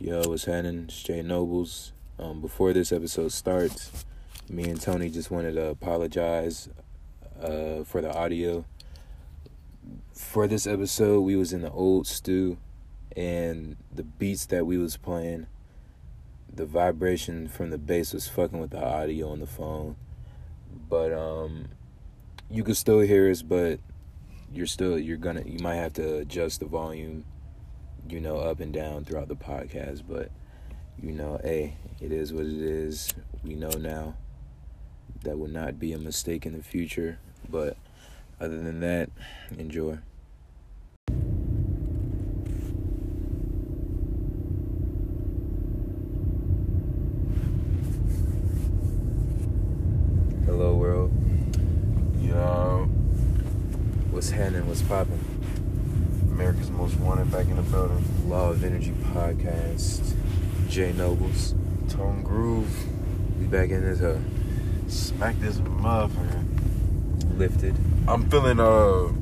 Yo, what's happening? It's J Noblez. Um, before this episode starts, me and Tony just wanted to apologize uh, for the audio. For this episode, we was in the old stew, and the beats that we was playing, the vibration from the bass was fucking with the audio on the phone. But um, you could still hear us, but you're still you're gonna you might have to adjust the volume you know, up and down throughout the podcast, but you know, hey, it is what it is. We know now that will not be a mistake in the future, but other than that, enjoy. Hello world. Yo, What's happening? What's popping? Most Wanted back in the building. Law of Energy podcast. J Noblez. Tone Groove, We back in this uh smack this motherfucker. lifted. I'm feeling, uh,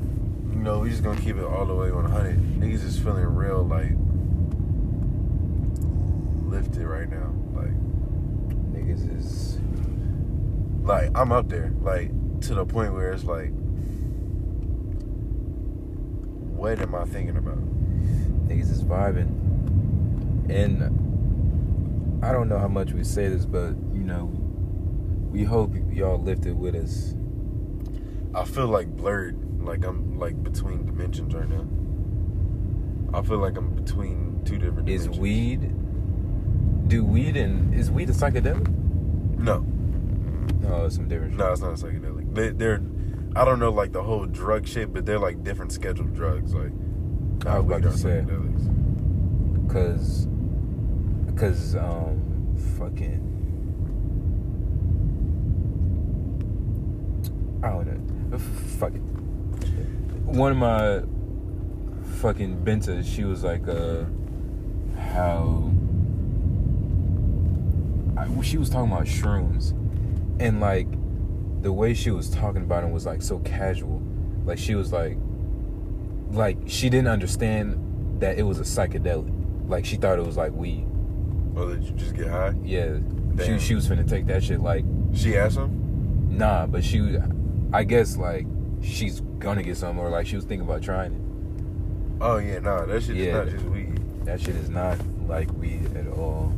you know, we just gonna keep it all the way 100. Niggas is feeling real, like, lifted right now. Like, Niggas is like I'm up there, like, to the point where it's like, what am I thinking about? niggas is vibing. And I don't know how much we say this, but you know, we hope y'all lifted with us. I feel like blurred, like I'm like between dimensions right now. I feel like I'm between two different Is dimensions. weed do weed and is weed a psychedelic? No, No, it's some different no, it's not a psychedelic. They, they're, I don't know, like the whole drug shit, but they're like different scheduled drugs. Like, I was about to say. cause cause um fucking I don't know. Fuck it. One of my fucking bentas, she was like, uh, how I, she was talking about shrooms, and like the way she was talking about them was like so casual. Like she was like, like she didn't understand that it was a psychedelic. Like she thought it was like weed. Or did you just get high? Yeah, Damn. she she was finna take that shit like She asked him. nah, but she, I guess like she's gonna get some or like she was thinking about trying it. Oh yeah, nah, that shit Yeah. is not just weed. That shit is not like weed at all.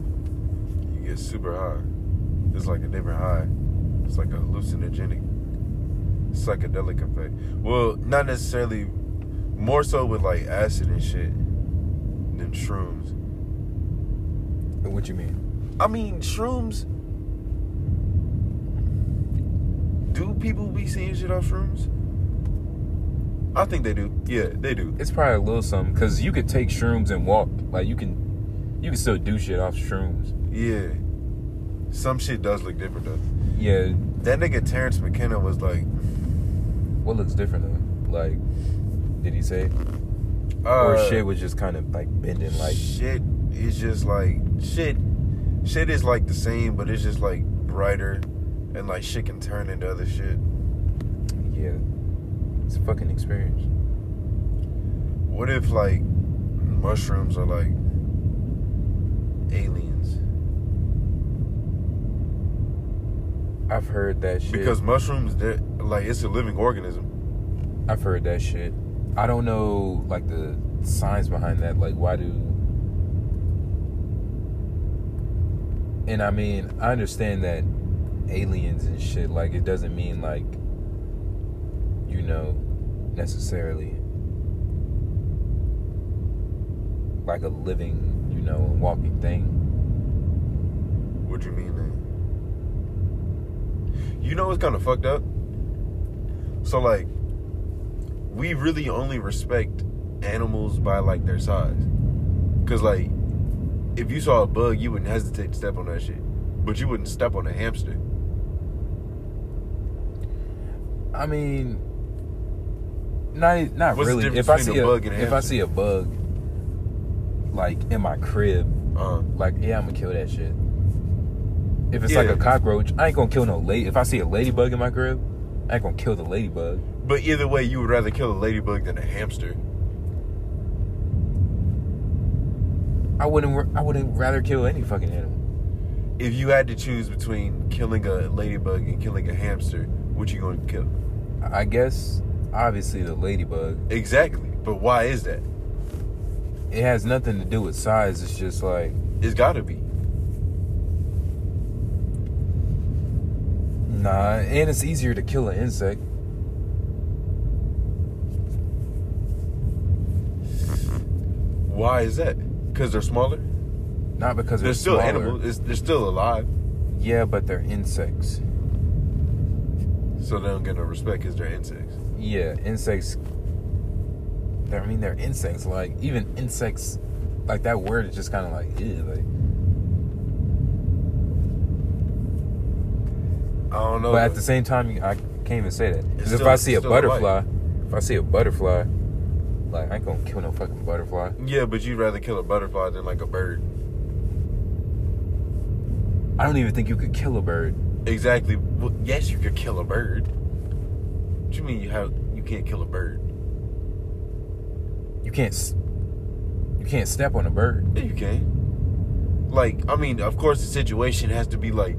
You get super high. It's like a different high. It's like a hallucinogenic, psychedelic effect. Well, not necessarily. More so with like acid and shit than shrooms. And What you mean? I mean, shrooms. Do people be seeing shit off shrooms? I think they do. Yeah, they do. It's probably a little something because you could take shrooms and walk. Like you can, you can still do shit off shrooms. Yeah. Some shit does look different though. Yeah, That nigga Terence McKenna was like, what looks different though? Like, did he say? uh, or shit was just kind of like bending, like shit is just like shit. Shit is like the same, but it's just like brighter, and like shit can turn into other shit. yeah, it's a fucking experience. What if like mushrooms are like aliens? I've heard that shit. Because mushrooms, like it's a living organism. I've heard that shit. I don't know like the science behind that. Like why do And I mean, I understand that aliens and shit, like it doesn't mean like you know, necessarily like a living, you know, walking thing. What do you mean, then? You know it's kind of fucked up? So like, we really only respect animals by like their size. Cause like, if you saw a bug, you wouldn't hesitate to step on that shit, but you wouldn't step on a hamster. I mean, not not What's really. If I see a a, bug and a if I see a bug like in my crib, Uh, like yeah, I'm gonna kill that shit. If it's like a cockroach, I ain't gonna kill no lady. If I see a ladybug in my crib, I ain't gonna kill the ladybug. but either way, you would rather kill a ladybug than a hamster. I wouldn't. I wouldn't rather kill any fucking animal. If you had to choose between killing a ladybug and killing a hamster, what you going to kill? I guess obviously the ladybug. Exactly, but why is that? It has nothing to do with size. It's just like It's got to be. Nah, and it's easier to kill an insect. Why is that? Because they're smaller. Not because They're they're still smaller. animals. It's, they're still alive, Yeah, but they're insects. so they don't get no respect because they're insects. Yeah, insects. I mean, they're insects. Like even insects, like that word is just kind of like, ew, like. I don't know. But at the same time, you- I can't even say that because if still- I see a it's still a butterfly, if I see a butterfly, like I ain't gonna kill no fucking butterfly. yeah, but you'd rather kill a butterfly than like a bird. I don't even think you could kill a bird. Exactly. Well, yes, you could kill a bird. What you mean you have you can't kill a bird? You can't. s- You can't step on a bird. Yeah, you can. Like, I mean, of course, the situation has to be like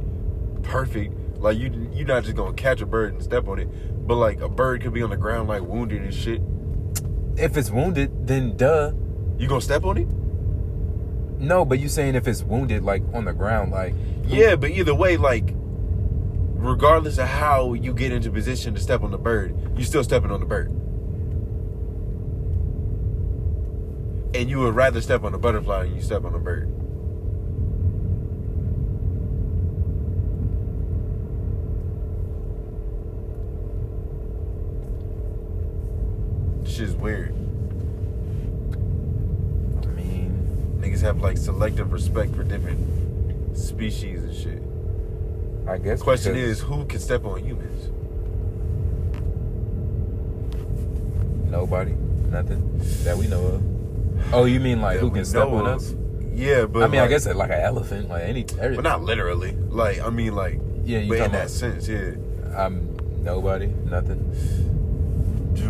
perfect. Like, you you're not just gonna catch a bird and step on it, but like a bird could be on the ground like wounded and shit. If it's wounded, then duh. You gonna step on it? No, but you saying if it's wounded, like on the ground, like Yeah, but either way, like, regardless of how you get into position to step on the bird, you're still stepping on the bird. And you would rather step on a butterfly than you step on a bird. Shit's weird. I mean, Niggas have like selective respect for different species and shit. I guess. Question is, who can step on humans? nobody, nothing that we know of. Oh, you mean like who can step on of. us? Yeah, but I mean, I guess like an elephant, like any. Every, but not literally. Like I mean, like Yeah, you but in that sense, yeah. I'm nobody, nothing.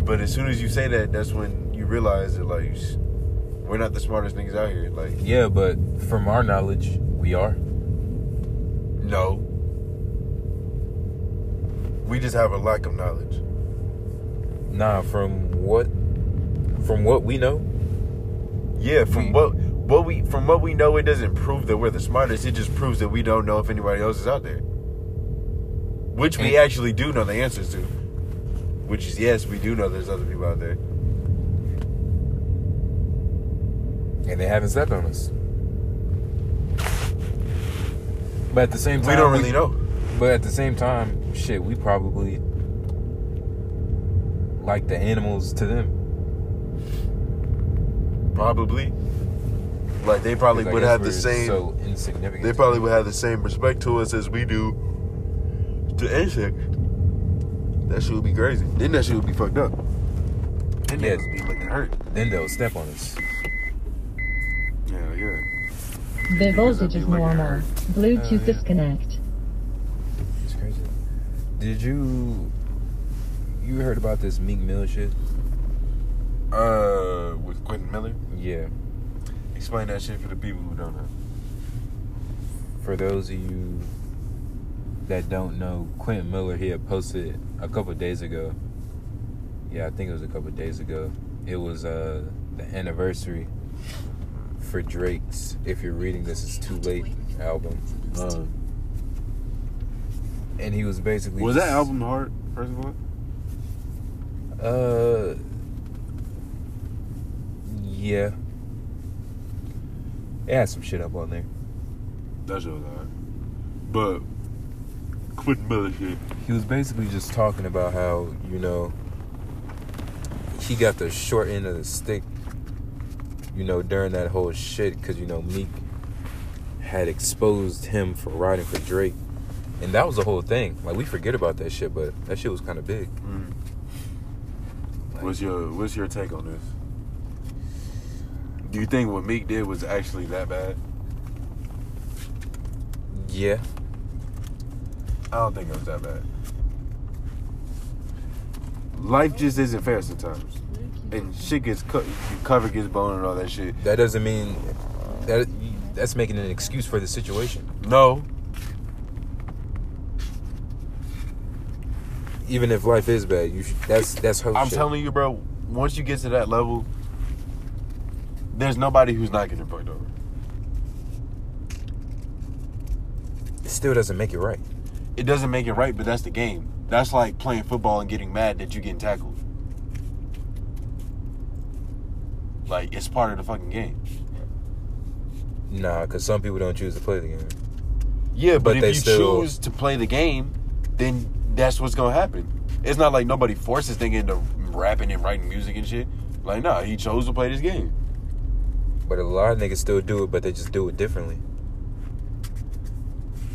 But as soon as you say that, that's when you realize that like we're not the smartest niggas out here. Like Yeah, but from our knowledge, we are. no, we just have a lack of knowledge. Nah, from what, from what we know, Yeah, from We- what what we from what we know, it doesn't prove that we're the smartest. It just proves that we don't know if anybody else is out there. Which we actually do know the answers to. Which is yes, we do know there's other people out there. and they haven't stepped on us. But at the same time, we don't really know. But at the same time, shit, we probably like the animals to them. Probably. Like they probably would have the same. So insignificant. they probably would have the same respect to us as we do to insects. That shit would be crazy. Then that shit would be fucked up. Then Yeah. niggas be looking hurt. Then they'll step on us. Yeah, yeah. The voltage is normal. Bluetooth Oh, yeah. disconnect. It's crazy. Did you you heard about this Meek Mill shit? Uh, with Quentin Miller. Yeah. Explain that shit for the people who don't know. For those of you that don't know, Quentin Miller he had posted a couple days ago. Yeah, I think it was a couple days ago. It was uh the anniversary for Drake's If You're Reading This It's Too Late album. Uh, And he was basically was that album hard? First of all, Uh, yeah. It had some shit up on there. that shit was hard. But Quentin Miller shit. He was basically just talking about how you know he got the short end of the stick. You know during that whole shit because you know Meek had exposed him for riding for Drake, and that was the whole thing. Like we forget about that shit, but that shit was kind of big. Mm. Like, What's your What's your take on this? Do you think what Meek did was actually that bad? yeah, I don't think it was that bad. Life just isn't fair sometimes, and shit gets cut. Cover gets blown and all that shit. that doesn't mean that that's making an excuse for the situation. No, Even if life is bad, you should, that's that's her. I'm shit. telling you, bro. Once you get to that level, there's nobody who's not getting fucked over. it still doesn't make it right. It doesn't make it right, but that's the game. That's like playing football and getting mad that you're getting tackled. Like it's part of the fucking game. Nah, because some people don't choose to play the game. Yeah, but, But if they you still- choose to play the game, then that's what's gonna happen. It's not like nobody forces nigga into rapping and writing music and shit. Like, nah, he chose to play this game. But a lot of niggas still do it, but they just do it differently.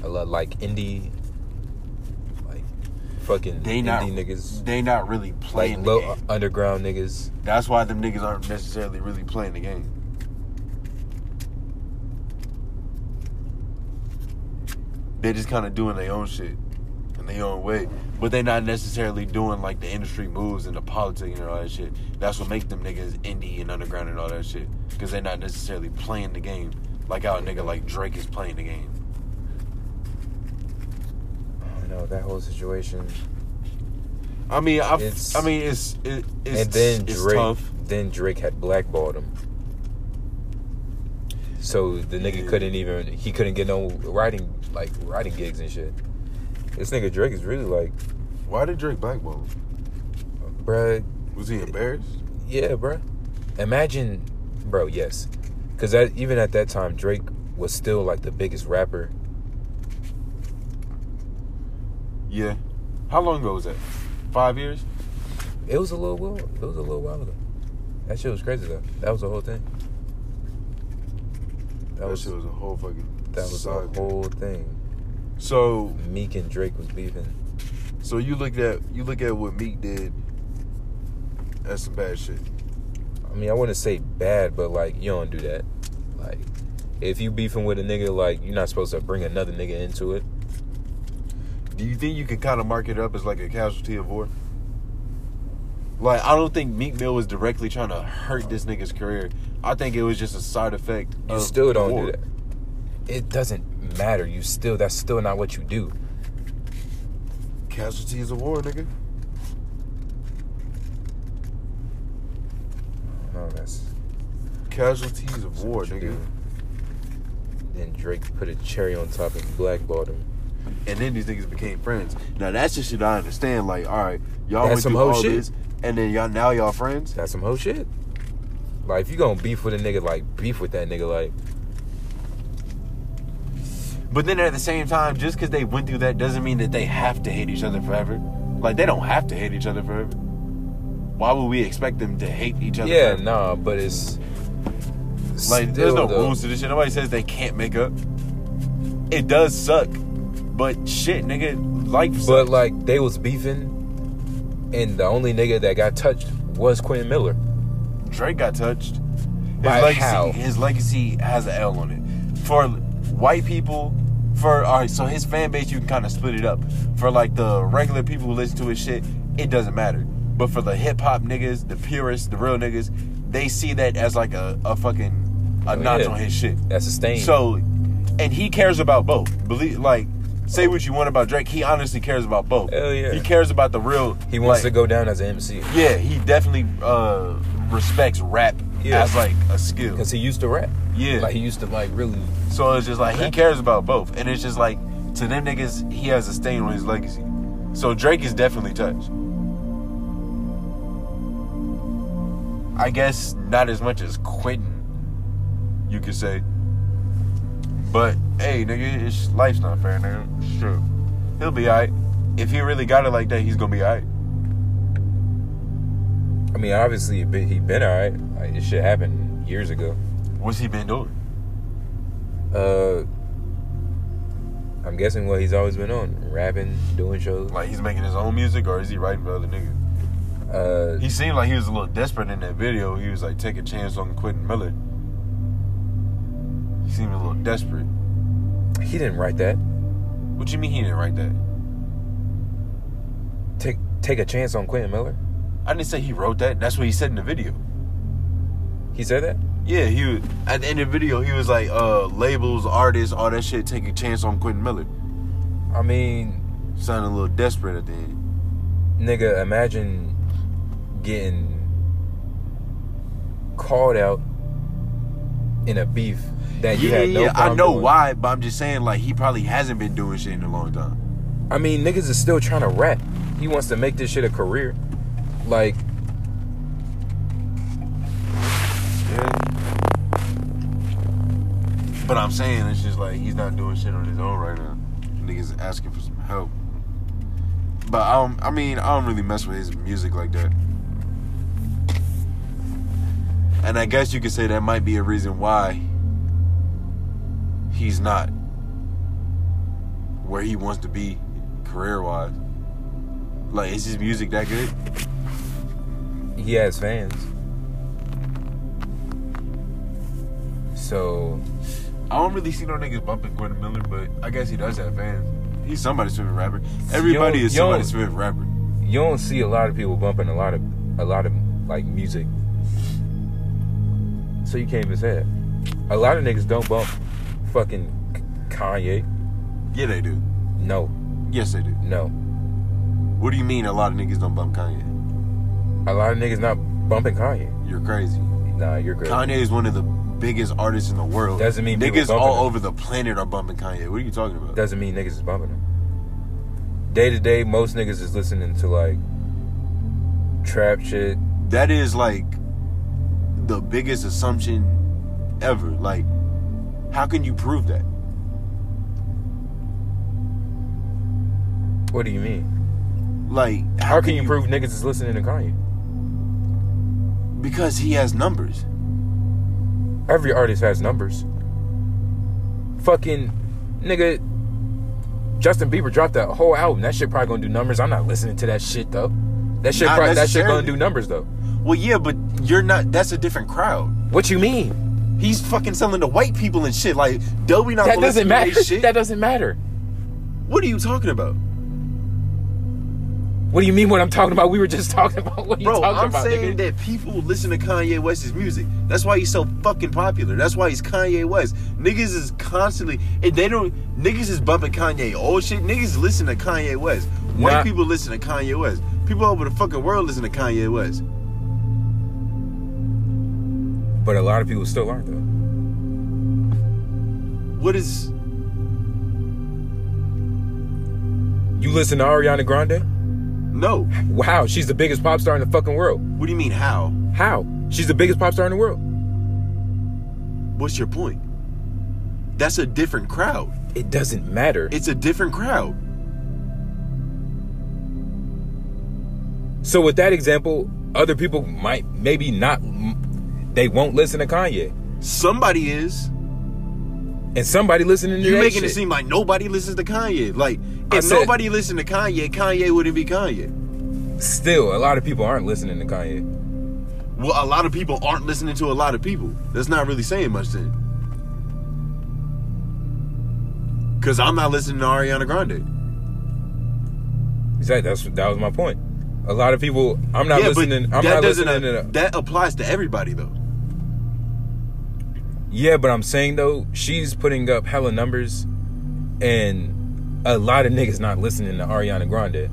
A lot like indie, fucking They indie not niggas, They not really like playing the low game. underground niggas. That's why them niggas aren't necessarily really playing the game. They're just kind of doing their own shit in their own way, but they're not necessarily doing like the industry moves and the politics and all that shit. That's what make them niggas indie and underground and all that shit, because they're not necessarily playing the game like how a nigga like Drake is playing the game. I know that whole situation. I mean, I, It's- I mean, it's it, it's and then it's Drake, tough. then Drake had blackballed him. So the nigga Yeah. couldn't even he couldn't get no writing like writing gigs and shit. This nigga Drake is really like, Why did Drake blackball? him? bruh, Was he embarrassed? Yeah, bruh. Imagine, bro. Yes, because that even at that time, Drake was still like the biggest rapper. Yeah. How long ago was that? Five years? It was a little while. It was a little while ago. That shit was crazy though. That was the whole thing. That, That, was shit was a whole fucking. that was the saga. whole thing. So Meek and Drake was beefing. so you look at you look at what Meek did. That's some bad shit. I mean, I wouldn't say bad, but like you don't do that. Like, if you beefing with a nigga, like you're not supposed to bring another nigga into it. Do you think you can kind of mark it up as like a casualty of war? Like I don't think Meek Mill was directly trying to hurt this nigga's career. I think it was just a side effect. You still don't war. do that. It doesn't matter. You still that's still not what you do. Casualties of war, nigga. No, that's Casualties of war, nigga. Then Drake put a cherry on top and blackballed him. And then these niggas became friends. Now that's the shit I understand. Like, all right, y'all That's went some through all shit. this, and then y'all now y'all friends. That's some whole shit. Like if you gonna beef with a nigga, like beef with that nigga, like But then at the same time, just because they went through that doesn't mean that they have to hate each other forever. Like they don't have to hate each other forever. Why would we expect them to hate each other? yeah, forever? nah. But it's Like there's no though, rules to this shit. Nobody says they can't make up. It does suck, but shit, nigga. Sucks. But like they was beefing, and the only nigga that got touched was Quentin Miller. Drake got touched. His By legacy, how? his legacy has an L on it. For white people, for all right, so his fan base you can kind of split it up. For like the regular people who listen to his shit, it doesn't matter. But for the hip hop niggas, the purists, the real niggas, they see that as like a, a fucking a Oh, notch yeah. on his shit. That's a stain. So, and he cares about both. Believe like. Say what you want about Drake. He honestly cares about both. Hell yeah. He cares about the real. he wants like, to go down as an MC yeah, he definitely uh, respects rap Yeah. as like a skill. because he used to rap. Yeah. like he used to like really. So it's just like he cares about both, and it's just like to them niggas, he has a stain on his legacy. So Drake is definitely touched. I guess not as much as Quentin, you could say. But hey, nigga, it's life's not fair, nigga. True. He'll be alright. If he really got it like that, he's gonna be alright. I mean, obviously he been, he been alright. Like this shit happened years ago. What's he been doing? Uh, I'm guessing what he's always been on, rapping, doing shows. Like he's making his own music, or is he writing for other niggas? Uh, He seemed like he was a little desperate in that video. He was like, take a chance on Quentin Miller. He seemed a little desperate. he didn't write that. What you mean he didn't write that? Take take a chance on Quentin Miller. I didn't say he wrote that. That's what he said in the video. He said that. Yeah, he was, at the end of the video he was like, uh, labels, artists, all that shit, take a chance on Quentin Miller. I mean, Sounding a little desperate at the end. nigga, imagine getting called out in a beef that you yeah, had no yeah, I know doing. why, but I'm just saying like he probably hasn't been doing shit in a long time. I mean, niggas is still trying to rap. He wants to make this shit a career. Like, Yeah. But I'm saying it's just like he's not doing shit on his own right now. Niggas asking for some help. But I don't, I mean, I don't really mess with his music like that. And I guess you could say that might be a reason why he's not where he wants to be career wise. Like, is his music that good? he has fans. So, I don't really see no niggas bumping Gordon Miller, but I guess he does have fans. He's somebody's favorite rapper. Everybody is somebody's favorite rapper. you don't see a lot of people bumping a lot of a lot of like music. So you can't even say. A lot of niggas don't bump fucking Kanye. Yeah, they do. No, Yes, they do. no. What do you mean a lot of niggas don't bump Kanye? A lot of niggas not bumping Kanye. You're crazy. Nah, you're crazy. Kanye is one of the biggest artists in the world. Doesn't mean niggas all him. over the planet are bumping Kanye. What are you talking about? Doesn't mean niggas is bumping him. Day to day, most niggas is listening to like trap shit. that is like the biggest assumption ever. Like, how can you prove that? What do you mean? Like, How, can you, prove niggas is listening to Kanye? Because he has numbers. Every artist has numbers. Fucking nigga, Justin Bieber dropped that whole album. That shit probably gonna do numbers. I'm not listening to that shit though. That shit, probably, that shit gonna do numbers though. Well, yeah, but you're not. That's a different crowd. What you mean? He's fucking selling to white people and shit. Like, Dobie not That doesn't matter. Shit. That doesn't matter. what are you talking about, What do you mean? What I'm talking about? We were just talking about. What you bro? talking I'm about, saying nigga? that people listen to Kanye West's music. That's why he's so fucking popular. That's why he's Kanye West. Niggas is constantly, and they don't. Niggas is bumping Kanye old shit. Niggas listen to Kanye West. White people listen to Kanye West. People over the fucking world listen to Kanye West. But a lot of people still aren't though. What is? You listen to Ariana Grande? No. Wow, she's the biggest pop star in the fucking world. What do you mean? How? How? She's the biggest pop star in the world. What's your point? That's a different crowd. It doesn't matter. It's a different crowd. So with that example, other people might maybe not they won't listen to Kanye. Somebody is. And somebody listening to You're making shit. it seem like nobody listens to Kanye. Like, if said- nobody listened to Kanye, Kanye wouldn't be Kanye. Still, a lot of people aren't listening to Kanye. Well, a lot of people aren't listening to a lot of people. That's not really saying much then. Cause I'm not listening to Ariana Grande. Exactly. That's that was my point. A lot of people. I'm not yeah, listening. I'm that not doesn't. Uh, listening to. that applies to everybody though. Yeah, but I'm saying though, she's putting up hella numbers, and a lot of niggas not listening to Ariana Grande.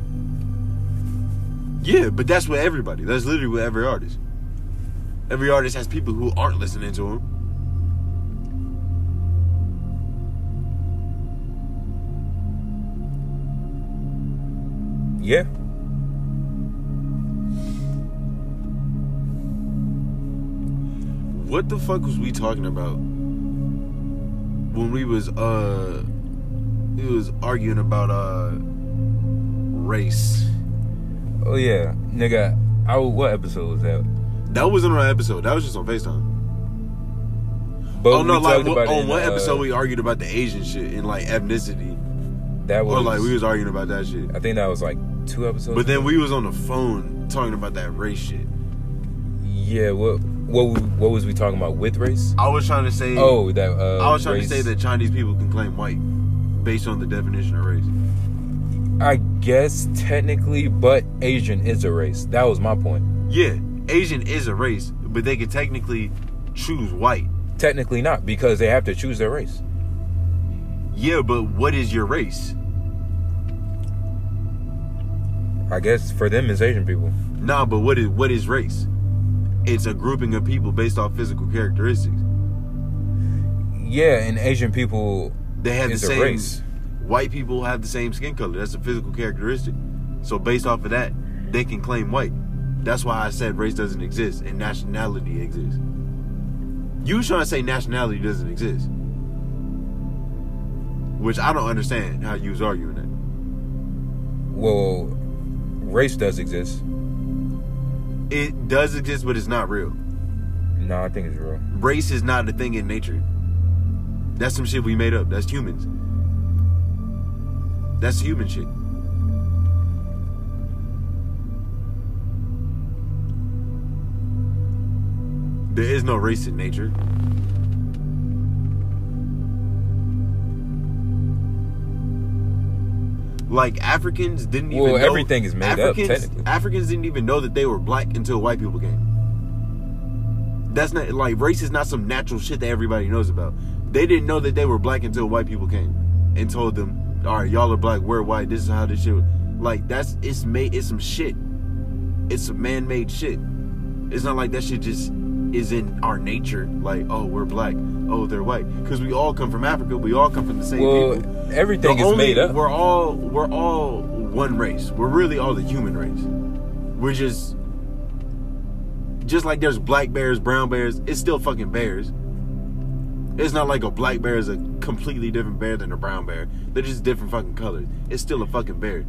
Yeah, but that's with everybody. That's literally with every artist. Every artist has people who aren't listening to him. Yeah. What the fuck was we talking about when we was uh we was arguing about uh race? Oh yeah, nigga. I what episode was that? That wasn't on an episode. That was just on FaceTime. But oh no, like it on one uh, episode we argued about the Asian shit and like ethnicity. that was Or like we was arguing about that shit. I think that was like two episodes. But then we was on the phone talking about that race shit. yeah. What what we- what was we talking about with race? I was trying to say Oh, that uh, I was trying race. to say that Chinese people can claim white based on the definition of race. I guess technically, but Asian is a race. That was my point. Yeah, Asian is a race, but they could technically choose white. Technically not, because they have to choose their race. Yeah, but what is your race? I guess for them it's Asian people. Nah, but what is what is race? It's a grouping of people based off physical characteristics. Yeah, and Asian people They have the same race. white people have the same skin color. That's a physical characteristic. So based off of that, they can claim white. That's why I said race doesn't exist and nationality exists. You trying to say nationality doesn't exist. Which I don't understand how you was arguing that. Well, race does exist. It does exist, but it's not real. No, I think it's real. Race is not a thing in nature. That's some shit we made up. That's humans. That's human shit. There is no race in nature. Like Africans didn't even Well, know everything is made up, Africans, technically. Africans didn't even know that they were black until white people came. That's not like race is not some natural shit that everybody knows about. They didn't know that they were black until white people came and told them, "All right, y'all are black, we're white. This is how this shit." Like that's it's made. It's some shit. It's some man-made shit. It's not like that shit just is in our nature. Like, oh, we're black. Oh, they're white. Because we all come from Africa. We all come from the same Well, people. everything The is only- made up. We're all we're all one race. We're really all the human race. We're just just like there's black bears, brown bears, it's still fucking bears. It's not like a black bear is a completely different bear than a brown bear. They're just different fucking colors. It's still a fucking bear.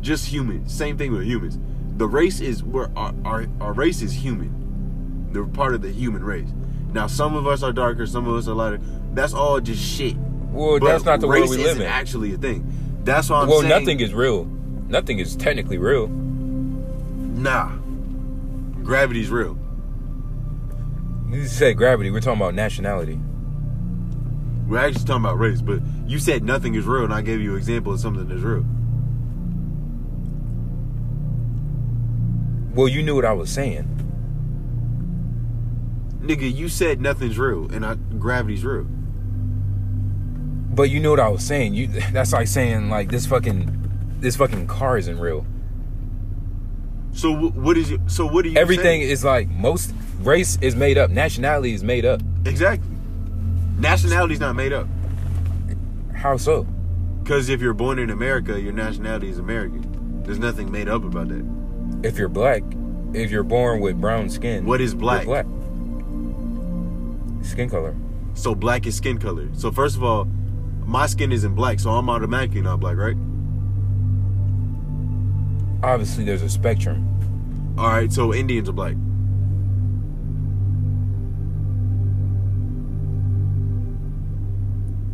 Just human. Same thing with humans. The race is we're our, our our race is human. They're part of the human race. Now some of us are darker, some of us are lighter. That's all just shit. Well, But that's not the world we live in. actually a thing. That's why I'm well, saying. nothing is real. Nothing is technically real. Nah. Gravity's real. You said gravity. We're talking about nationality. We're actually talking about race, but you said nothing is real, and I gave you an example of something that's real. Well, you knew what I was saying. Nigga, you said nothing's real, and I, gravity's real. But you know what I was saying. You that's like saying like this fucking this fucking car isn't real. So what is it? So what are you? Everything saying? is like most race is made up. Nationality is made up. exactly. Nationality's not made up. How so? Because if you're born in America, your nationality is American. There's nothing made up about that. If you're black, if you're born with brown skin, What is black? black. Skin color. So black is skin color. So first of all, my skin isn't black, so I'm automatically not black, right? Obviously, there's a spectrum. All right. So Indians are black.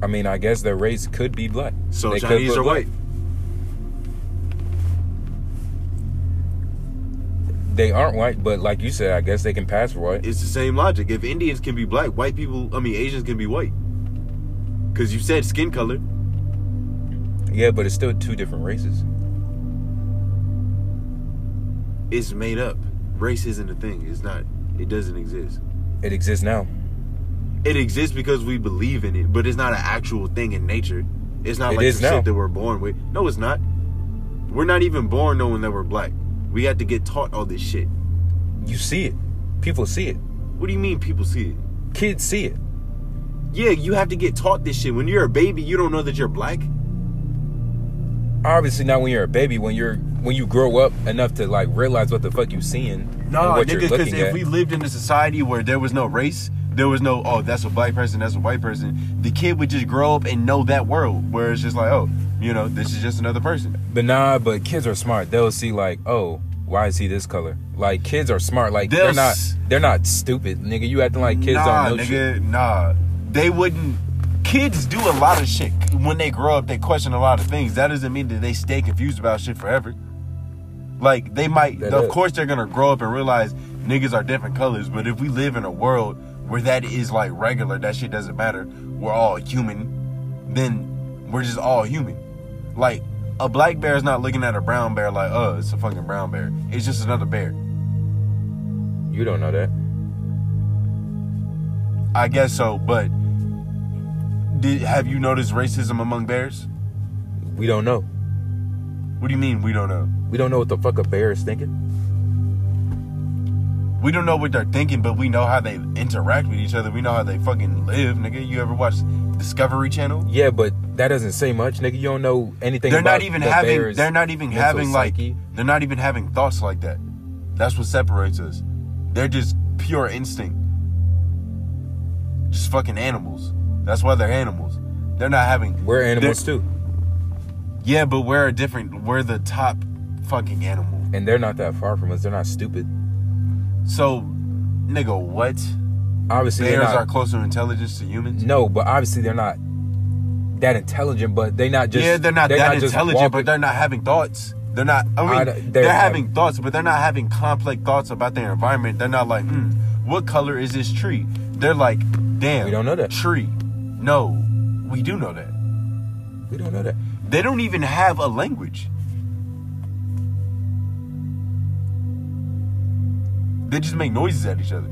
I mean, I guess their race could be black. So They could Chinese are white. They aren't white, but like you said, I guess they can pass for white. It's the same logic. If Indians can be black, white people, I mean Asians can be white. Cause you said skin color. Yeah, but it's still two different races. It's made up. Race isn't a thing. It's not. It doesn't exist. It exists now. It exists because we believe in it, but it's not an actual thing in nature. It's not It like the now. shit that we're born with. No, it's not. We're not even born knowing that we're black. We had to get taught all this shit. You see it. People see it. What do you mean people see it? Kids see it. Yeah, you have to get taught this shit. When you're a baby, you don't know that you're black. Obviously, not when you're a baby. When you're when you grow up enough to like realize what the fuck you're seeing No, what nigga, because if at. we lived in a society where there was no race, there was no, oh, that's a black person, that's a white person, the kid would just grow up and know that world where it's just like, oh, you know, this is just another person. but nah, but kids are smart. They'll see like, oh, why is he this color? Like kids are smart. Like They'll they're not they're not stupid, nigga. You acting like kids nah, don't know nigga, shit. nah. They wouldn't. Kids do a lot of shit. When they grow up, they question a lot of things. That doesn't mean that they stay confused about shit forever. Like, they might, That of is. course, they're gonna grow up and realize niggas are different colors, but if we live in a world where that is like regular, that shit doesn't matter, we're all human, then we're just all human. Like, a black bear is not looking at a brown bear like, oh, it's a fucking brown bear. It's just another bear. You don't know that. I guess so, but did have you noticed racism among bears? We don't know. What do you mean we don't know? We don't know what the fuck a bear is thinking. We don't know what they're thinking, but we know how they interact with each other. We know how they fucking live, nigga. You ever watch Discovery Channel? Yeah, but that doesn't say much, nigga. You don't know anything. They're about not even the having. They're not even having like. They're not even having thoughts like that. That's what separates us. They're just pure instinct. Just fucking animals. That's why they're animals. They're not having. We're animals too, Yeah, but we're a different. We're the top fucking animal. and they're not that far from us. They're not stupid. So, nigga, what? Obviously, they're Bears not, are closer intelligence to humans. No, but obviously they're not that intelligent. But they're not just yeah, they're not that just intelligent, but they're not having thoughts. They're not. I mean, I they're, they're having thoughts, but they're not having complex thoughts about their environment. They're not like, hmm, what color is this tree? They're like, damn, We don't know that. tree. No, we do know that. we don't know that. They don't even have a language. They just make noises at each other.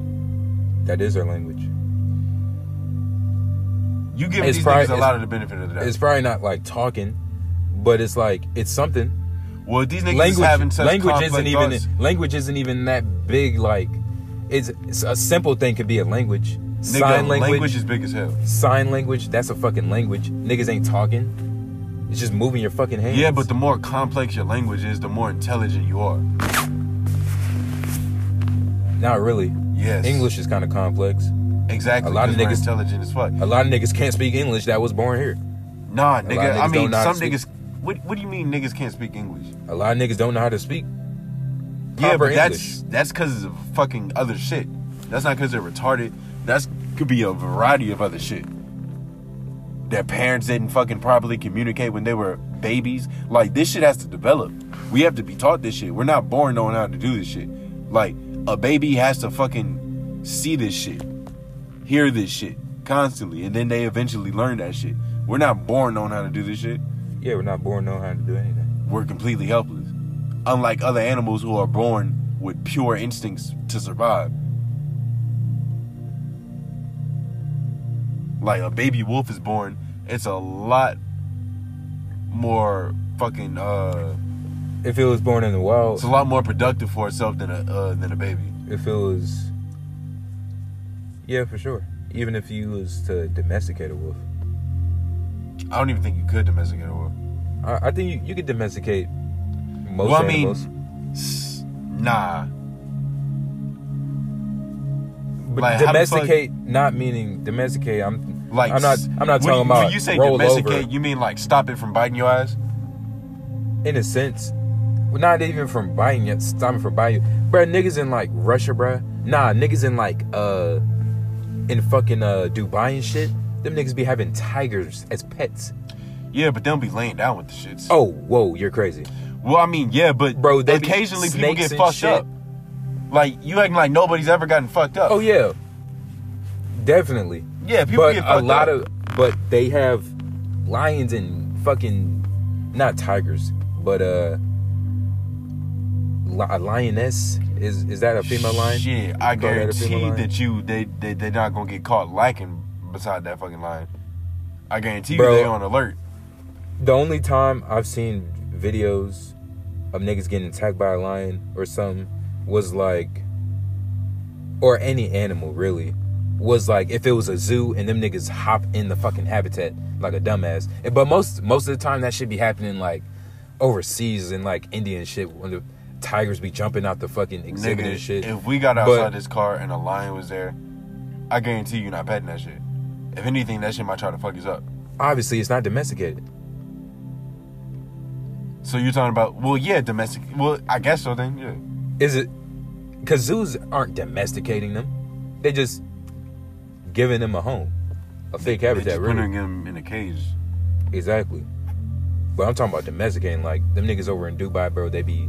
That is their language. You give It's these probably- niggas a lot of the benefit of the doubt. It's probably not like talking, but it's like it's something. Well, these niggas language having such language isn't even thoughts. language isn't even that big. Like it's, it's a simple thing could be a language. Nigga, Sign language, language is big as hell. sign language. That's a fucking language. Niggas ain't talking. It's just moving your fucking hands. Yeah, but the more complex your language is, the more intelligent you are. Not really. Yes. English is kind of complex. Exactly. A lot of niggas- intelligent as fuck. A lot of niggas can't speak English that was born here. Nah, nigga. niggas I mean, some speak. niggas. What What do you mean niggas can't speak English? A lot of niggas don't know how to speak. Yeah, but that's that's because of fucking other shit. That's not because they're retarded. That's could be a variety of other shit. Their parents didn't fucking properly communicate when they were babies. Like this shit has to develop. We have to be taught this shit. We're not born knowing how to do this shit. Like a baby has to fucking see this shit, hear this shit constantly, and then they eventually learn that shit. We're not born knowing how to do this shit. Yeah, we're not born knowing how to do anything. We're completely helpless. Unlike other animals who are born with pure instincts to survive. Like a baby wolf is born, it's a lot more fucking uh If it was born in the wild, it's a lot more productive for itself than a uh, than a baby. if it was, yeah, for sure. Even if you was to domesticate a wolf, I don't even think you could domesticate a wolf. I, I think you, you could domesticate most Well, I mean, animals. S- Nah. but like, how the fuck- domesticate, not meaning domesticate. I'm Like I'm not. I'm not when, talking about when you say roll domesticate, over. you mean like stop it from biting your ass? in a sense. Not even from biting yet, stopping for you. Bruh, niggas in like Russia, bruh. Nah, niggas in like uh in fucking uh Dubai and shit. Them niggas be having tigers as pets. Yeah, but they'll be laying down with the shits. Oh, whoa, you're crazy. Well, I mean, yeah, but Bro, occasionally people get fucked shit. up. Like you acting like nobody's ever gotten fucked up. Oh yeah. Definitely. yeah, people but get a lot up. of but they have lions and fucking not tigers, but uh a lioness is is that a female lion? Shit, I Call that a female guarantee lion? that you they they they're not gonna get caught lacking beside that fucking lion. I guarantee Bro. you they on alert. The only time I've seen videos of niggas getting attacked by a lion or something was like, or any animal really, was like if it was a zoo and them niggas hop in the fucking habitat like a dumbass. But most most of the time that should be happening like overseas and like Indian shit when the tigers be jumping out the fucking exhibit Nigga, and shit. if we got But- outside this car and a lion was there, I guarantee you're not petting that shit. If anything, that shit might try to fuck us up. Obviously, it's not domesticated. So you're talking about well, yeah, domestic. Well, I guess so. Then yeah. Is it? Because zoos aren't domesticating them; they just giving them a home, a fake They're habitat. just Really, putting him in a cage. exactly. But I'm talking about domesticating. Like them niggas over in Dubai, bro. They be,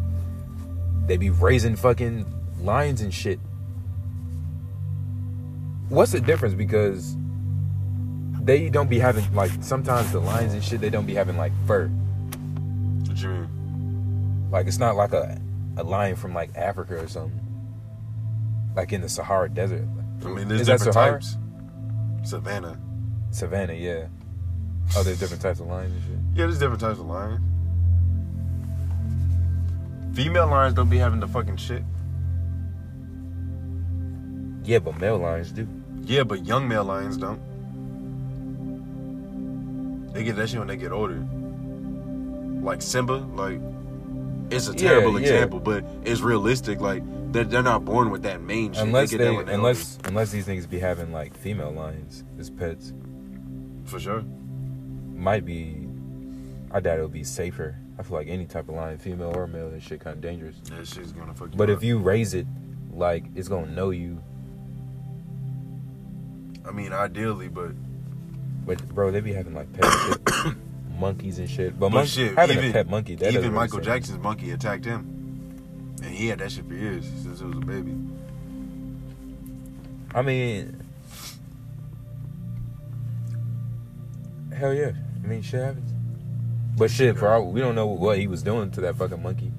they be raising fucking lions and shit. What's the difference? Because they don't be having like sometimes the lions and shit. They don't be having like fur. What you mean? Like it's not like a a lion from like Africa or something. Like in the Sahara Desert. I mean, there's Is that different types. Savannah. Savannah, yeah. Oh, there's different types of lions and shit. Yeah, there's different types of lions. Female lions don't be having the fucking shit. Yeah, but male lions do. Yeah, but young male lions don't. They get that shit when they get older. Like Simba, like it's a terrible yeah. example, but it's realistic. Like they're, they're not born with that main shit. Unless they, they, unless unless these niggas be having like female lions as pets, for sure. might be. I doubt it'll be safer. I feel like any type of lion, female or male, that shit kind of dangerous. That shit's gonna fuck you. But up. if you raise it, like it's gonna know you. I mean, ideally, but But bro, they be having like pet shit, monkeys and shit. But, But mon- shit, having even- a pet monkey, that even doesn't really Michael Jackson's monkey attacked him, and he had that shit for years since it was a baby. I mean, hell yeah. I mean, shit happens. But shit, for all we don't know what he was doing to that fucking monkey.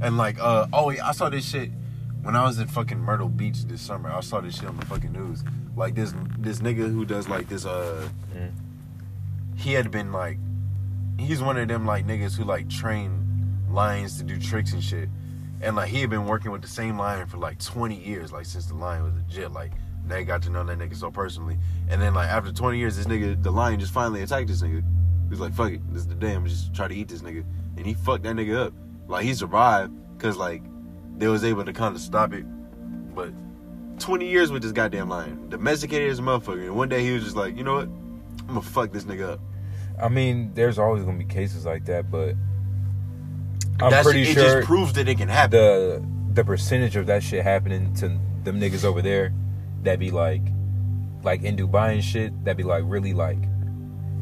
And like, uh, oh, yeah, I saw this shit when I was in fucking Myrtle Beach this summer. I saw this shit on the fucking news. Like this, this nigga who does like this, uh, Mm. he had been like, he's one of them like niggas who like train lions to do tricks and shit. And like he had been working with the same lion for like 20 years, like since the lion was a legit. Like they got to know that nigga so personally. And then like after 20 years, this nigga, the lion just finally attacked this nigga. He was like, fuck it, this is the day. I'm just try to eat this nigga. And he fucked that nigga up. Like he survived because like they was able to kind of stop it. But 20 years with this goddamn lion, domesticated as a motherfucker. And one day he was just like, you know what? I'm gonna fuck this nigga up. I mean, there's always gonna be cases like that, but I'm That's, pretty it sure it just proves that it can happen. the the percentage of that shit happening to them niggas over there that be like like in Dubai and shit that be like really like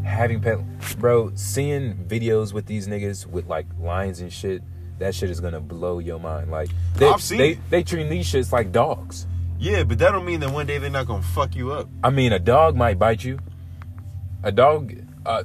having pet bro seeing videos with these niggas with like lions and shit that shit is gonna blow your mind like they I've seen they, it. they treat these shits like dogs yeah, but that don't mean that one day they're not gonna fuck you up. I mean a dog might bite you a dog uh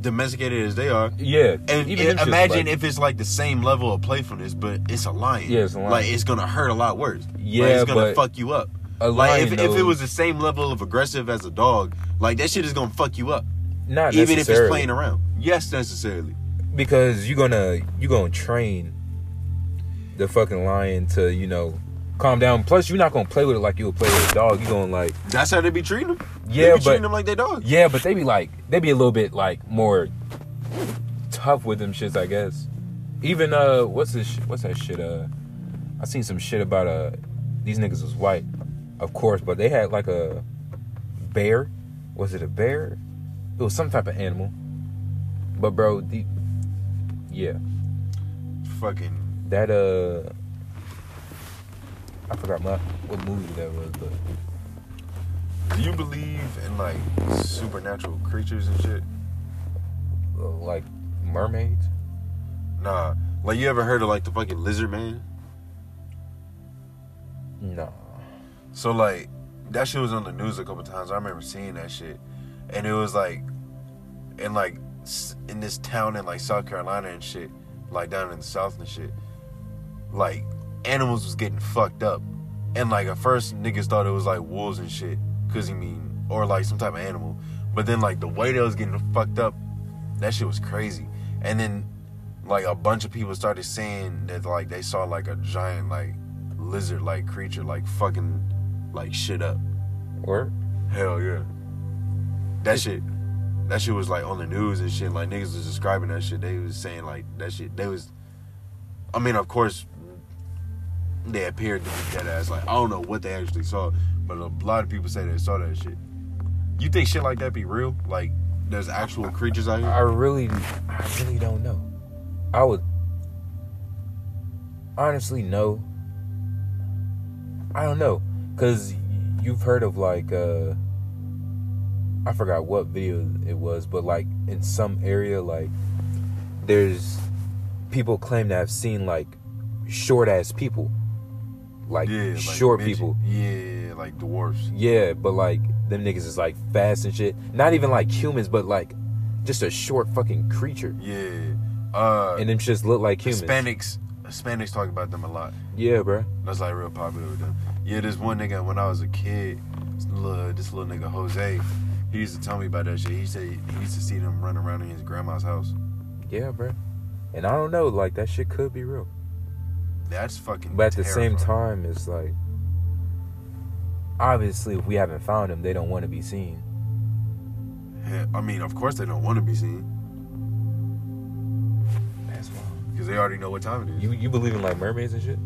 Domesticated as they are. yeah And even and imagine if it's like the same level of playfulness, but it's a lion. Yeah, it's a lion. Like it's gonna hurt a lot worse. Like, Yeah, it's gonna fuck you up. a Like lion if, if it was the same level of aggressive as a dog, like that shit is gonna fuck you up. Not Even if it's playing around. Yes, necessarily. because you're gonna you're gonna train the fucking lion to you know calm down. Plus, you're not gonna play with it like you would play with a dog. You're gonna like That's how they be treating them. Yeah, they be but- treating them like they dogs. yeah, but they be like they be a little bit like more tough with them shits, I guess. Even uh, what's this? What's that shit? Uh, I seen some shit about uh, these niggas was white, of course, but they had like a bear. Was it a bear? It was some type of animal. But bro, the yeah. Fucking That uh, I forgot my what movie that was, but Do you believe in like supernatural creatures and shit? uh, like mermaids. Nah. Like you ever heard of like the fucking lizard man? No, So like that shit was on the news a couple times. I remember seeing that shit, and it was like, in like in this town in like South Carolina and shit, like down in the South and shit, like animals was getting fucked up, and like at first niggas thought it was like wolves and shit, cause you mean or like some type of animal, but then like the way they was getting fucked up, that shit was crazy, and then like a bunch of people started saying that like they saw like a giant like lizard like creature like fucking like shit up. or Hell yeah. That shit that shit was like on the news and shit. Like niggas was describing that shit. They was saying like that shit. They was I mean of course they appeared to be dead ass. Like I don't know what they actually saw, but a lot of people say they saw that shit. You think shit like that be real? Like there's actual creatures out here? I really, I really don't know. I would honestly no. I don't know, cause you've heard of like uh, I forgot what video it was, but like in some area, like there's people claim to have seen like short ass people, like yeah, like short midget- people. Yeah, like dwarfs. Yeah, but like them niggas is like fast and shit. Not even like humans, but like just a short fucking creature. Yeah. Uh And them just look like humans. Hispanics Hispanics talk about them a lot. Yeah, bro. That's like real popular with them. Yeah, there's one nigga when I was a kid, little, this little nigga Jose, he used to tell me about that shit. He said he used to see them run around in his grandma's house. Yeah, bro. And I don't know, like that shit could be real. That's fucking. But at the same time, it's like obviously if we haven't found them, they don't want to be seen. Yeah, I mean, of course they don't want to be seen That's wild. because they already know what time it is. You you believe in like mermaids and shit?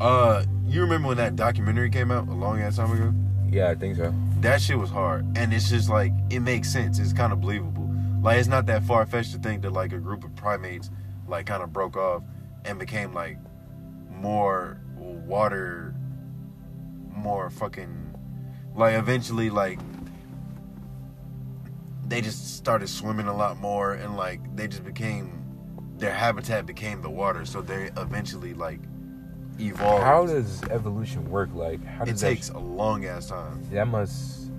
Uh, you remember when that documentary came out a long ass time ago? Yeah, I think so. That shit was hard, and it's just like it makes sense. It's kind of believable. Like it's not that far fetched to think that like a group of primates like kind of broke off and became like more water, more fucking like eventually like they just started swimming a lot more and like they just became their habitat became the water, so they eventually like evolved. How does evolution work? Like how does it takes that, a long ass time. that must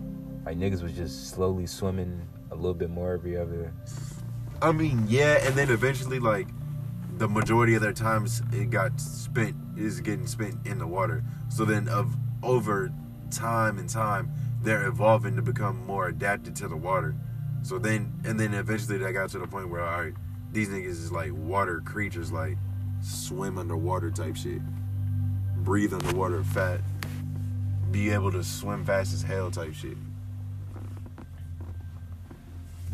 like niggas was just slowly swimming a little bit more every other I mean, yeah, and then eventually, like, the majority of their times it got spent is getting spent in the water. So then, of over time and time, they're evolving to become more adapted to the water. So then, and then eventually, they got to the point where, all right, these niggas is like water creatures, like swim underwater type shit, breathe underwater fat, be able to swim fast as hell type shit.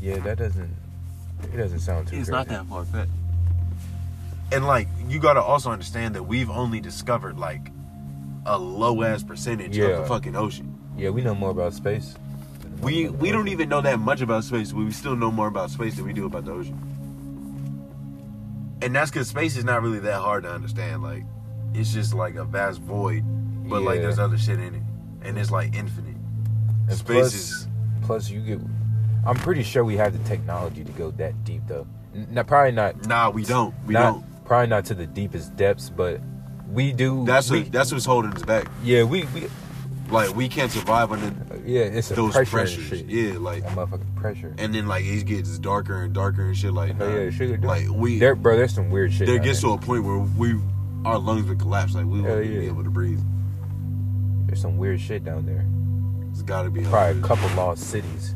Yeah, that doesn't it doesn't sound too It's crazy. not that far fetched. And like you gotta also understand that we've only discovered like a low ass percentage of the fucking ocean. Yeah, we know more about space. We we don't even know that much about space, but we still know more about space than we do about the ocean. And that's because space is not really that hard to understand. Like it's just like a vast void, but like there's other shit in it, and it's like infinite. And space plus, is plus you get I'm pretty sure we have the technology to go that deep though. Now, probably not nah, we don't, we not don't. probably not to the deepest depths, but we do That's we, what that's what's holding us back. yeah, we, we Like we can't survive under yeah, it's those pressure pressures. shit. Yeah, like That motherfucking pressure. and then like it gets darker and darker and shit like Hell nah. yeah, sugar. like we there, bro. There's some weird shit. there gets there. to a point where we our lungs would collapse like we wouldn't even be able to breathe There's some weird shit down there. it's got to be Probably a couple lost cities.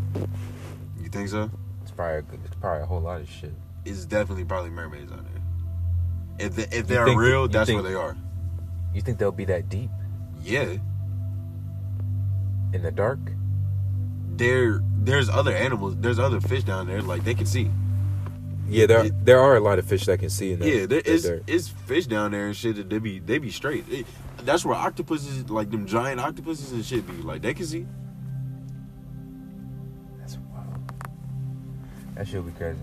you think so It's probably a, it's probably a whole lot of shit. it's definitely probably mermaids on there if they, if they're real that's think- where they are You think they'll be that deep yeah in the dark? there there's other animals there's other fish down there like they can see Yeah, there It- there are a lot of fish that can see in that. yeah there is is fish down there and shit that they be they be straight It- that's where octopuses like them giant octopuses and shit be like they can see That's wild. That shit would be crazy.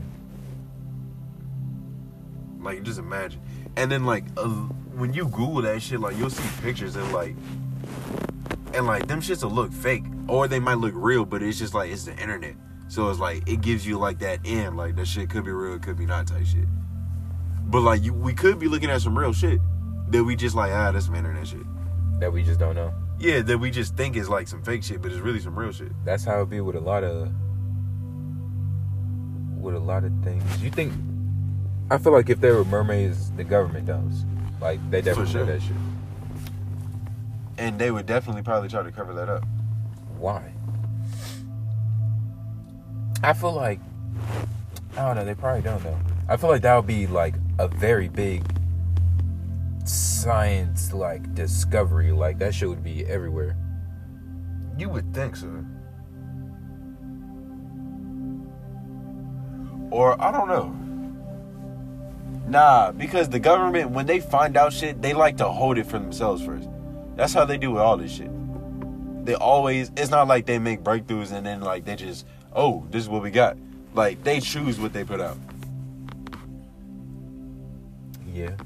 Like just imagine. And then like uh, when you Google that shit, like you'll see pictures and like and like them shits will look fake or they might look real, but it's just like it's the internet. So it's like it gives you like that end, like that shit could be real, it could be not type shit. But like you, we could be looking at some real shit that we just like ah, that's some internet shit. That we just don't know. Yeah, that we just think is like some fake shit, but it's really some real shit. That's how it be with a lot of with a lot of things. You think? I feel like if there were mermaids, the government knows. Like they definitely sure. know that shit. And they would definitely probably try to cover that up. Why? I feel like I don't know. They probably don't know. I feel like that would be like a very big science like discovery. Like that shit would be everywhere. You would think so. Or I don't know. Nah, because the government when they find out shit, they like to hold it for themselves first. That's how they do with all this shit. They always it's not like they make breakthroughs and then like they just, oh, this is what we got. Like they choose what they put out. Yeah.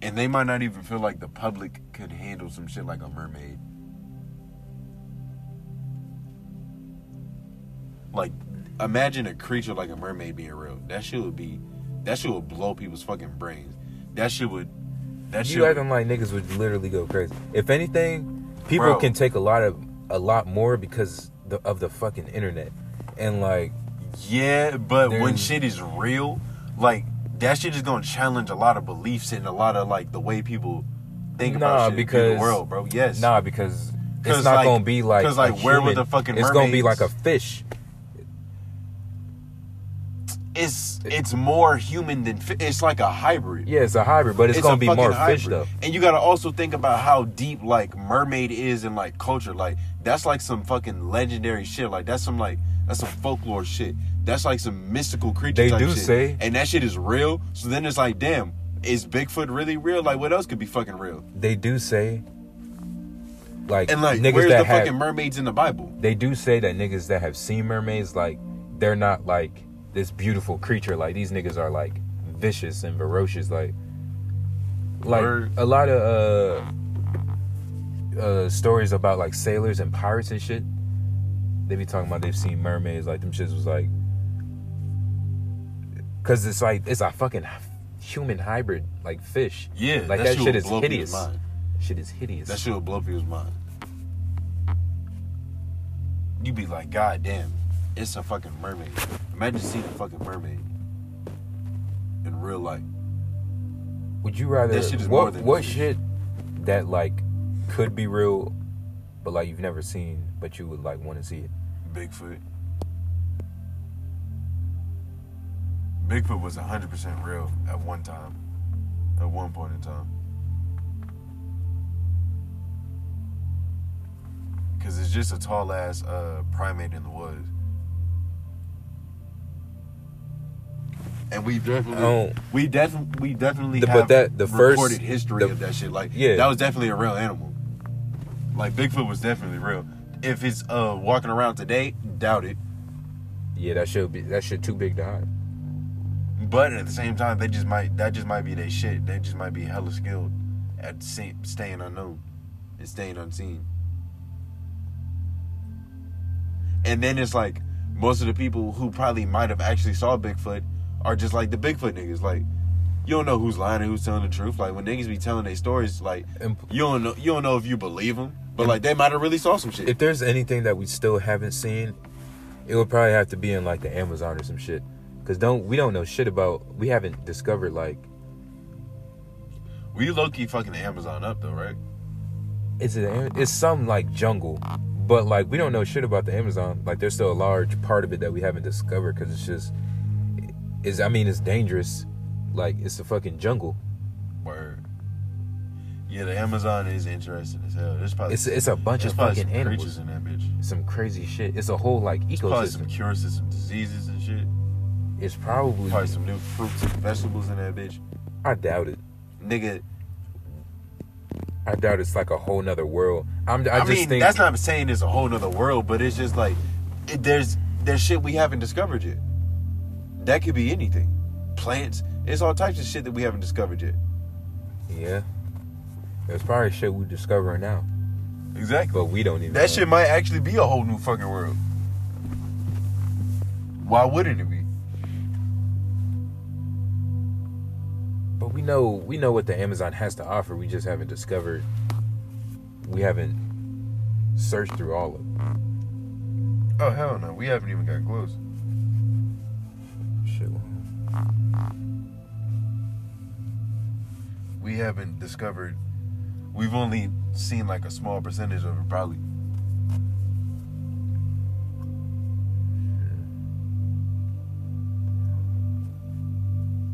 And they might not even feel like the public could handle some shit like a mermaid. Like, imagine a creature like a mermaid being real. That shit would be, that shit would blow people's fucking brains. That shit would, that. You Would, acting like niggas would literally go crazy. If anything, people Bro. can take a lot of a lot more because the, of the fucking internet, and like yeah, but when shit is real, like that shit is gonna challenge a lot of beliefs and a lot of like the way people think Nah, about shit in the because- world, bro. Yes. nah, because it's not like- gonna be like 'cause, a like, where would human. the fucking It's gonna be like a fish. It's it's more human than fi- it's like a hybrid. Yeah, it's a hybrid, but it's, a gonna be more fish hybrid. though. And you gotta also think about how deep like mermaid is in like culture. Like that's like some fucking legendary shit. Like that's some like that's some folklore shit. That's like some mystical creature. They do shit. say- and that shit is real. So then it's like, damn, is Bigfoot really real? Like what else could be fucking real? They do say, like, And like, niggas where's that the have, fucking mermaids in the Bible? they do say that niggas that have seen mermaids, like, they're not like this beautiful creature. Like these niggas are like vicious and ferocious. Like, like Word. a lot of uh, uh stories about like sailors and pirates and shit. They be talking about they've seen mermaids. Like them shits was like, cause it's like it's a fucking human hybrid like fish. Yeah, like that, shit shit is hideous. Shit is hideous. That shit will blow people's mind. You be like, God damn, it's a fucking mermaid. Imagine seeing a fucking mermaid in real life. Would you rather shit what what shit that like could be real, but like you've never seen, but you would like want to see it? Bigfoot. Bigfoot was 100% real at one time. At one point in time. Because it's just a tall ass uh, primate in the woods. And we definitely, Oh. we definitely, we definitely The- but that- the first- recorded history the- of that shit. Like, Yeah. that was definitely a real animal. Like Bigfoot was definitely real. If it's uh walking around today, doubt it. Yeah, that should be that shit too big to hide. But at the same time, they just might that just might be their shit. They just might be hella skilled at staying unknown and staying unseen. And then it's like most of the people who probably might have actually saw Bigfoot are just like the Bigfoot niggas. Like you don't know who's lying and who's telling the truth. Like when niggas be telling their stories, like you don't know you don't know if you believe them, but like they might have really saw some shit. if there's anything that we still haven't seen, it would probably have to be in like the Amazon or some shit. Cause don't we don't know shit about we haven't discovered like we low key fucking the Amazon up though, right? it's a, it's some like jungle, but like we don't know shit about the Amazon. Like there's still a large part of it that we haven't discovered because it's just is I mean it's dangerous. Like it's a fucking jungle. Word. Yeah, the Amazon is interesting as hell. There's probably It's it's a bunch of fucking animals. in that bitch. Some crazy shit. It's a whole like There's probably some cures to some diseases and shit. It's probably Probably some new fruits and vegetables in that bitch. I doubt it. Nigga, I doubt it's like a whole nother world. I'm I, I, just mean, think that's not saying it's a whole nother world, but it's just like it, there's there's shit we haven't discovered yet. That could be anything. Plants. It's all types of shit that we haven't discovered yet. yeah. There's probably shit we're discovering now, Exactly. but we don't even. know. That shit might actually be a whole new fucking world. Why wouldn't it be? But we know we know what the Amazon has to offer. We just haven't discovered. We haven't searched through all of it. Oh hell no, we haven't even got close. We haven't discovered. We've only seen like a small percentage of it, probably.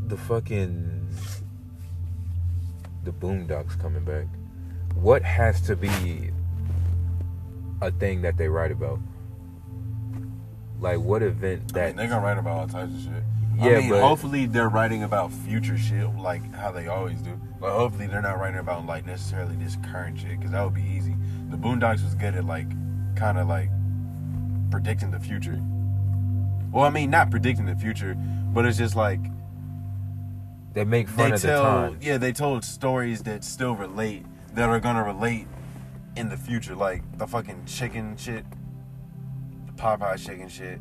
The fucking the Boondocks coming back. What has to be a thing that they write about? Like what event I mean, they're gonna write about all types of shit. Yeah, I mean, but- hopefully they're writing about future shit, like how they always do. But hopefully they're not writing about like necessarily this current shit, because that would be easy. The Boondocks was good at like, kind of like predicting the future. Well, I mean, not predicting the future, but it's just like they make fun they of tell, the time. yeah, they told stories that still relate, that are gonna relate in the future, like the fucking chicken shit, the Popeye chicken shit.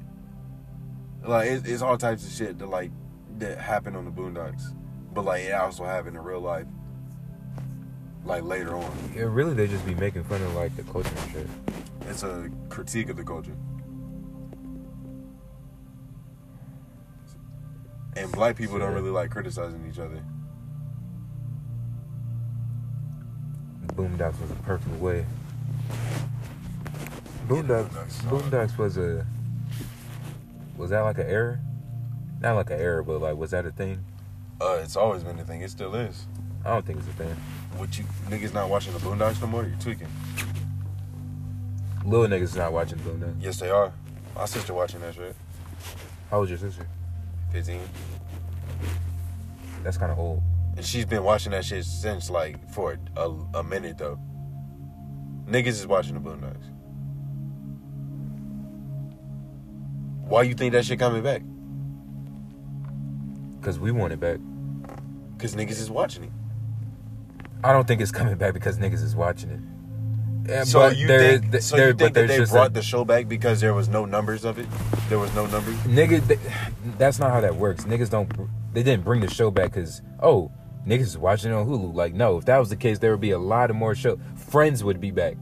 Like it's, it's all types of shit that like that happen on the Boondocks, but like it also happened in real life, like later on. Yeah, really, they just be making fun of like the culture and shit. It's a critique of the culture. And black people don't really like criticizing each other. Boondocks was a perfect way Boondocks. Boondocks. Boondocks was a. Was that like an error? Not like an error, but like was that a thing? Uh, it's always been a thing. It still is. I don't think it's a thing. What you niggas not watching the Boondocks no more? You're tweaking. Little niggas not watching the Boondocks. Yes, they are. My sister watching that shit. How old's your sister? 15. That's kind of old. And she's been watching that shit since like for a, a minute though. Niggas is watching the Boondocks. Why you think that shit coming back? Cause we want it back. Cause niggas is watching it. I don't think it's coming back because niggas is watching it. Yeah, So you there- think, th- so you but think that they brought a- the show back because there was no numbers of it? There was no numbers. nigga th- that's not how that works niggas don't they didn't bring the show back because oh niggas is watching it on hulu like no if that was the case there would be a lot of more show friends would be back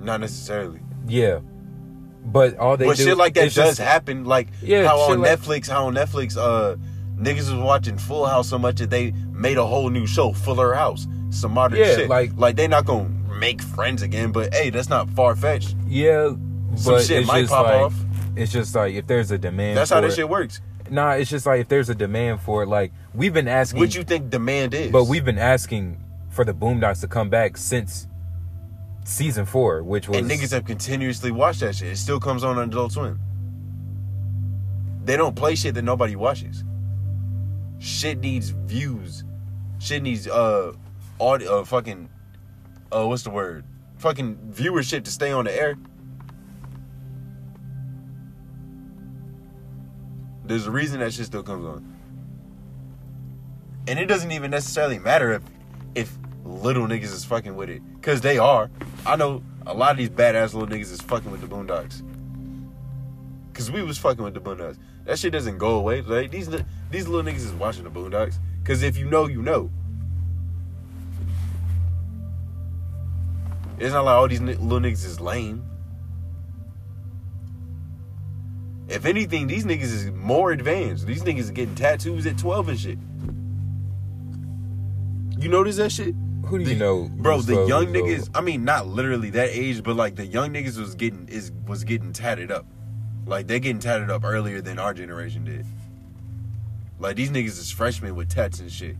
Not necessarily. yeah but all they but do shit like that does just- happen. Like Yeah, how on like- Netflix, how on Netflix, uh, niggas was watching Full House so much that they made a whole new show, Fuller House. Some modern Yeah, shit. like- like they not gonna make friends again. But hey, that's not far fetched. yeah Some but shit might pop like off. it's just like if there's a demand That's how this it- shit works. nah it's just like if there's a demand for it like we've been asking What you think demand is? But we've been asking for the Boondocks to come back since season four, which was and niggas have continuously watched that shit. It still comes on on Adult Swim. They don't play shit that nobody watches. Shit needs views. Shit needs uh audio uh, fucking uh what's the word? Fucking viewership to stay on the air. There's a reason that shit still comes on. And it doesn't even necessarily matter if if little niggas is fucking with it. Cause they are. I know a lot of these badass little niggas is fucking with the boondocks. Cause we was fucking with the boondocks. That shit doesn't go away. Like these these little niggas is watching the boondocks. Cause if you know, you know. It's not like all these little niggas is lame. If anything, these niggas is more advanced. These niggas is getting tattoos at 12 and shit. You notice that shit? who do The- you know, bro? The young niggas. I mean, not literally that age, but like the young niggas was getting is was getting tatted up. Like they getting tatted up earlier than our generation did. Like these niggas is freshmen with tats and shit.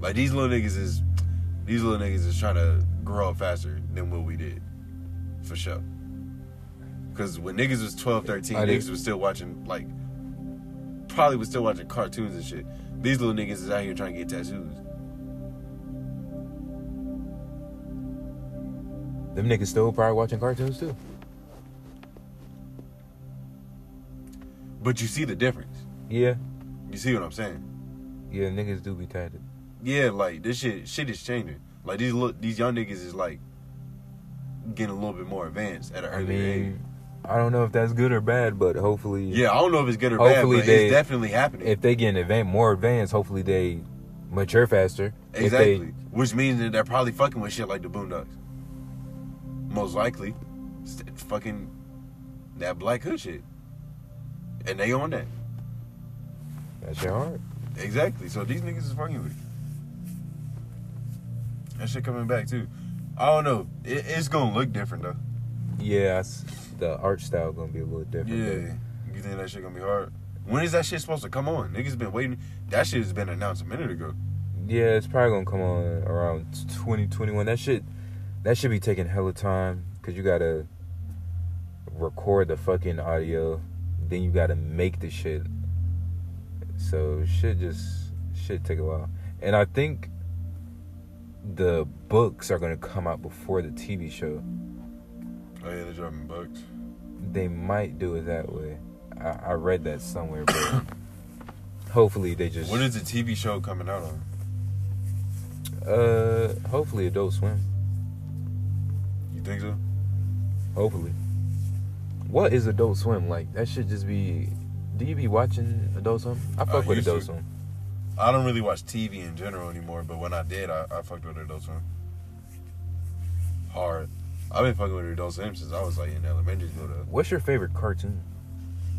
Like these little niggas is these little niggas is trying to grow up faster than what we did. For sure. Cause when niggas was 12, 13, I did- niggas was still watching like probably was still watching cartoons and shit. These little niggas is out here trying to get tattoos. Them niggas still probably watching cartoons too. But you see the difference. Yeah, You see what I'm saying? yeah, niggas do be tatted. Yeah, like this shit shit is changing. Like these look these young niggas is like getting a little bit more advanced at an I earlier age. I don't know if that's good or bad, but hopefully, Yeah, I don't know if it's good or bad, but they- it's definitely happening. if they get advan- more advanced, hopefully they mature faster. Exactly. Which means that they're probably fucking with shit like the Boondocks. Most likely. Fucking that black hood shit. And they on that. They, that shit hard. Exactly. So these niggas is fucking with it. That shit coming back too. I don't know. It, it's gonna look different though. Yeah, the art style gonna be a little different. Yeah. You think that shit gonna be hard? When is that shit supposed to come on? Niggas been waiting. That shit has been announced a minute ago. yeah, it's probably gonna come on around 2021. That shit, that should be taking hella time because you gotta record the fucking audio, then you gotta make the shit. So shit just shit take a while, and I think the books are gonna come out before the TV show. Oh yeah, they're dropping bucks. They might do it that way. I, I read that somewhere, but hopefully they just What is the TV show coming out on? uh hopefully Adult Swim. You think so? Hopefully. What is Adult Swim like? That should just be. Do you be watching Adult Swim? I fuck I with Adult to. Swim. I don't really watch TV in general anymore, but when I did, I, I fucked with Adult Swim. Hard. I've been fucking with Adult Swim since I was like in elementary school though. What's your favorite cartoon?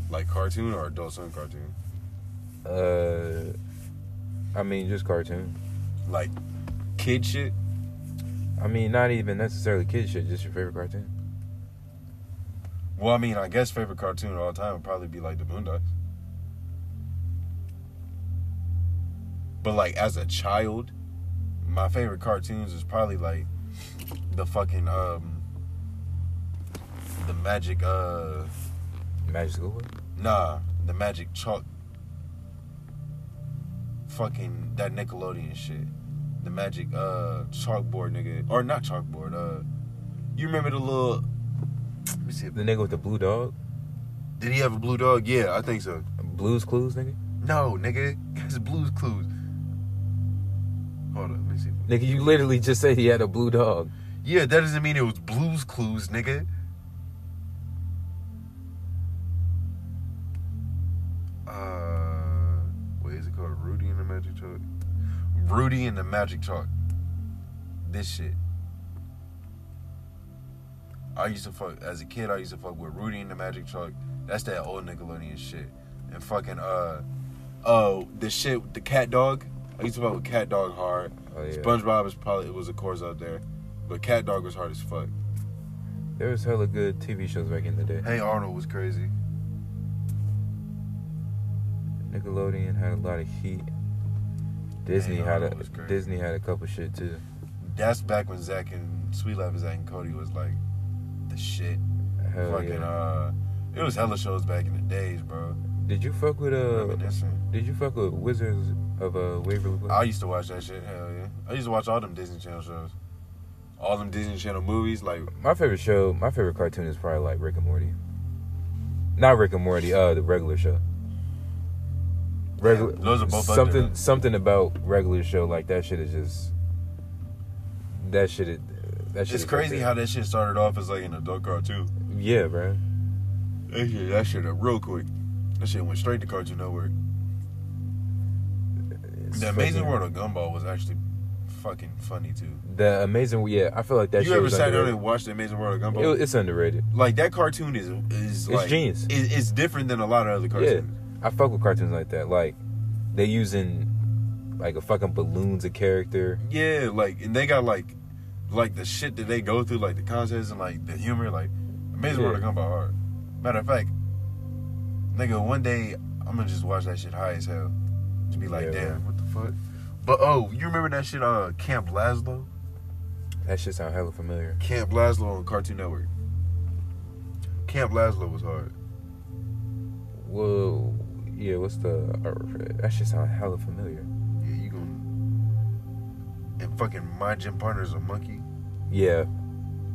Like cartoon or Adult Swim cartoon? Uh, I mean just cartoon. Like kid shit? I mean, not even necessarily kid shit, just your favorite cartoon. Well, I mean, I guess favorite cartoon of all time would probably be like the Boondocks. But like as a child, my favorite cartoons is probably like the fucking um the magic uh Magic School nah, the magic chalk fucking that Nickelodeon shit. The magic uh chalkboard nigga or not chalkboard, uh you remember the little see The nigga with the blue dog? did he have a blue dog? Yeah, I think so. Blues Clues, nigga? No, nigga. It's Blue's Clues. Hold on, let me see. Nigga, you literally just said he had a blue dog. Yeah, that doesn't mean it was Blue's Clues, nigga. Uh, what is it called? Rudy and the Magic Chalk. Rudy and the Magic Chalk. This shit. I used to fuck as a kid. I used to fuck with Rudy and the Magic Truck. That's that old Nickelodeon shit. And fucking uh, oh the shit the cat dog. I used to fuck with Cat Dog hard. Oh, yeah. SpongeBob is probably it was of course out there, but Cat Dog was hard as fuck. There was hella good TV shows back in the day. Hey Arnold was crazy. Nickelodeon had a lot of heat. Disney Man, had a Arnold was crazy. Disney had a couple shit too. That's back when Zack and Suite Life Zack and Cody was like shit. Hell Fucking yeah. uh, it was hella shows back in the days, bro. Did you fuck with uh? Did you fuck with Wizards of uh Waverly Place? I used to watch that shit. Hell yeah, I used to watch all them Disney Channel shows, all them Disney Channel movies. Like my favorite show, my favorite cartoon is probably like Rick and Morty. Not Rick and Morty, uh, the regular show. Regular, Yeah, those are both something. there. Something about regular show like that shit is just that shit. Is, that shit. it's crazy how that shit started off as like an adult cartoon. Yeah, bro. That shit, that shit up real quick. That shit went straight to Cartoon Network. It's The Amazing fucking- World of Gumball was actually fucking funny too. The amazing. Yeah, I feel like that. you shit ever was sat down underrated. and watched The Amazing World of It Gumball? was- it's underrated. like that cartoon is is It's like genius. It, it's different than a lot of other cartoons. Yeah, I fuck with cartoons like that. Like they using like a fucking balloon's a character. Yeah. like and they got like like the shit that they go through, like the concepts and like the humor. Like Amazing World of Gumball hard. Matter of fact, nigga, one day I'm gonna just watch that shit high as hell. To be like, Yeah, damn, man. what the fuck? But oh, you remember that shit? Uh, Camp Lazlo. That shit sound hella familiar. Camp Lazlo on Cartoon Network. Camp Lazlo was hard. Whoa, yeah. What's the artwork for that? That shit sound hella familiar. Yeah, you gonna and fucking my gym partner's a monkey. Yeah,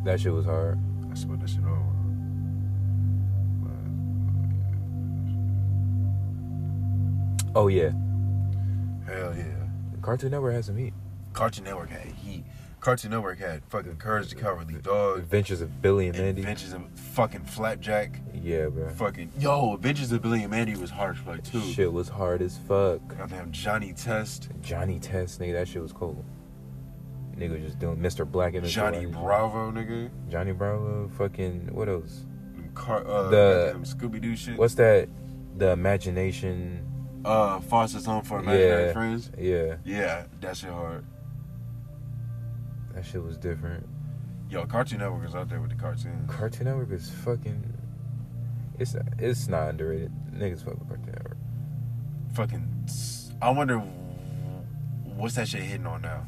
that shit was hard. I spelled that shit all wrong. Oh yeah, Hell yeah. Cartoon Network has some heat. Cartoon Network had heat. Cartoon Network had fucking Courage the Cowardly Dog. Adventures of Billy and Mandy. Adventures of fucking Flapjack. Yeah, bro. Fucking yo, Adventures of Billy and Mandy was hard as fuck too. Shit was hard as fuck. Goddamn Johnny Test, Johnny Test, nigga, that shit was cold. Nigga just doing Mr. Black and Mr. Johnny White. Bravo, nigga. Johnny Bravo, fucking what else? Car, uh, The- Scooby Doo shit. What's that? The imagination. uh Foster's Home for Imaginary Yeah. Friends? Yeah, Yeah, that shit hard. that shit was different. Yo, Cartoon Network is out there with the cartoons. Cartoon Network is fucking. It's it's not underrated. Niggas fuck with Cartoon Network. fucking I wonder what's that shit hitting on now?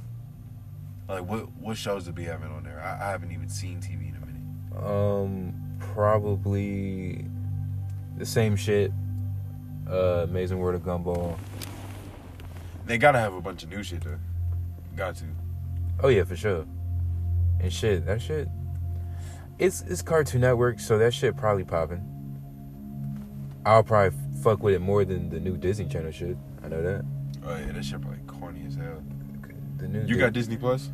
Like what what shows to be having on there? I, I haven't even seen TV in a minute. Um, probably the same shit. Uh, Amazing World of Gumball. They gotta have a bunch of new shit though. Got to. Oh yeah, for sure. And shit, that shit. It's it's Cartoon Network, so that shit probably popping. I'll probably fuck with it more than the new Disney Channel shit. I know that. Oh yeah, that shit probably corny as hell. The new. You got Disney Plus?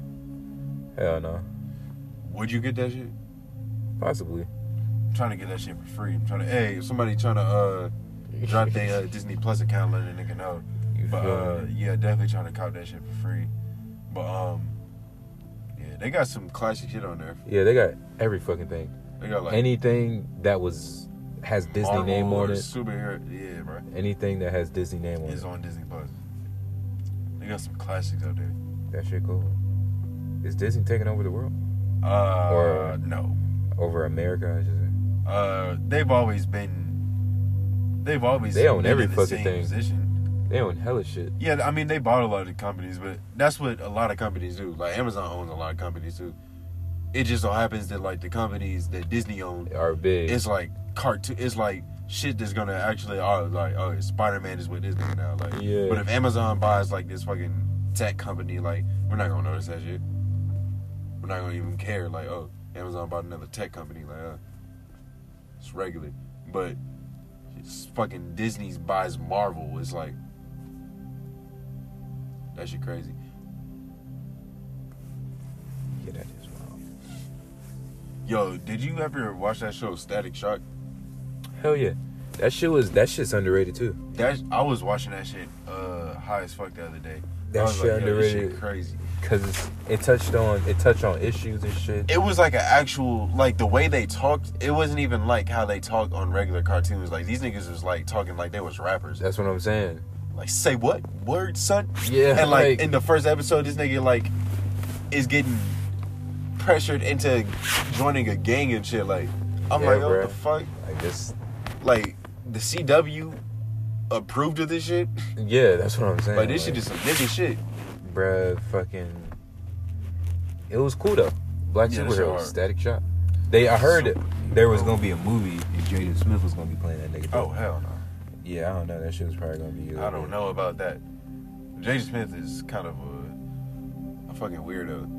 Hell no. Would you get that shit? Possibly. I'm trying to get that shit for free. I'm trying to hey, if somebody trying to uh drop their uh, Disney Plus account, let a nigga know. You But uh yeah, definitely trying to cop that shit for free. But um yeah, they got some classic shit on there. Yeah, they got every fucking thing. They got like Anything that was has Disney Marvel name on it. Superhero, yeah, bro. Anything that has Disney name on it is on Disney Plus. They got some classics out there. That shit cool. Is Disney taking over the world? Uh, Or- no. Over America, I should say. Uh, they've always been. They've always They own been every in the fucking same thing. Position. They own hella shit. Yeah, I mean they bought a lot of companies, but that's what a lot of companies do. Like Amazon owns a lot of companies too. It just so happens that like the companies that Disney owns, Are big. it's like cartoon. It's like shit that's gonna actually oh like oh Spider Man is with nigga now. Like Yeah. But if Amazon buys like this fucking tech company, like we're not gonna notice that shit. We're not gonna even care. Like oh Amazon bought another tech company. Like uh, it's regular. But it's fucking Disney's buys Marvel. It's like that shit crazy. yeah, that is wild. Yo, did you ever watch that show Static Shock? Hell yeah. That shit was that shit's underrated too. That I was watching that shit uh high as fuck the other day. That shit this underrated. shit crazy. Cause it touched on it touched on issues and shit. It was like an actual like the way they talked. It wasn't even like how they talk on regular cartoons. Like these niggas was like talking like they was rappers. That's what I'm saying. Like say what word, son? Yeah, And like, like- in the first episode, this nigga like is getting pressured into joining a gang and shit. Like I'm Yeah, like, oh, what the fuck? I guess Like the CW approved of this shit. yeah, that's what I'm saying. Like this shit is some nigga shit. bruh, fucking. It was cool though. Black Yeah, superheroes. Static Shock. They, I heard it, there was gonna be a movie and Jaden Smith was gonna be playing that nigga. Oh hell no. yeah, I don't know. That shit was probably gonna be good. I don't know about that. Jaden Smith is kind of a, a fucking weirdo.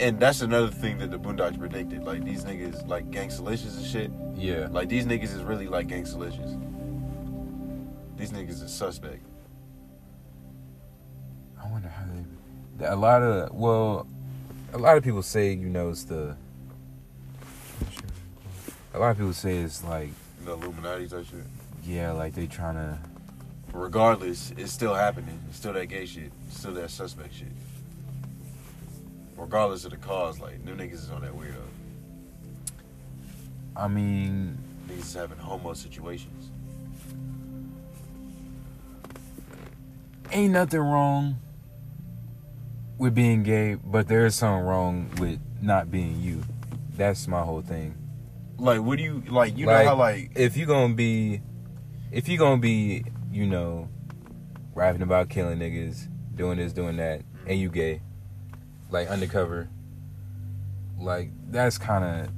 And that's another thing that the Boondocks predicted. Like these niggas like gangsta-licious and shit. Yeah, Like these niggas is really like gangsta-licious. These niggas is suspect. I wonder how they. A lot of well, a lot of people say you know it's the. A lot of people say it's like The Illuminati type shit. yeah, like they trying to. Regardless, it's still happening. It's still that gay shit. It's still that suspect shit. Regardless of the cause, like new niggas is on that weirdo. I mean, Niggas is having homo situations. Ain't nothing wrong with being gay, but there is something wrong with not being you. That's my whole thing. Like, what do you like? You Like, know how like If you gonna be, if you gonna be, you know, rapping about killing niggas, doing this, doing that, and you gay, like undercover, like that's kind of,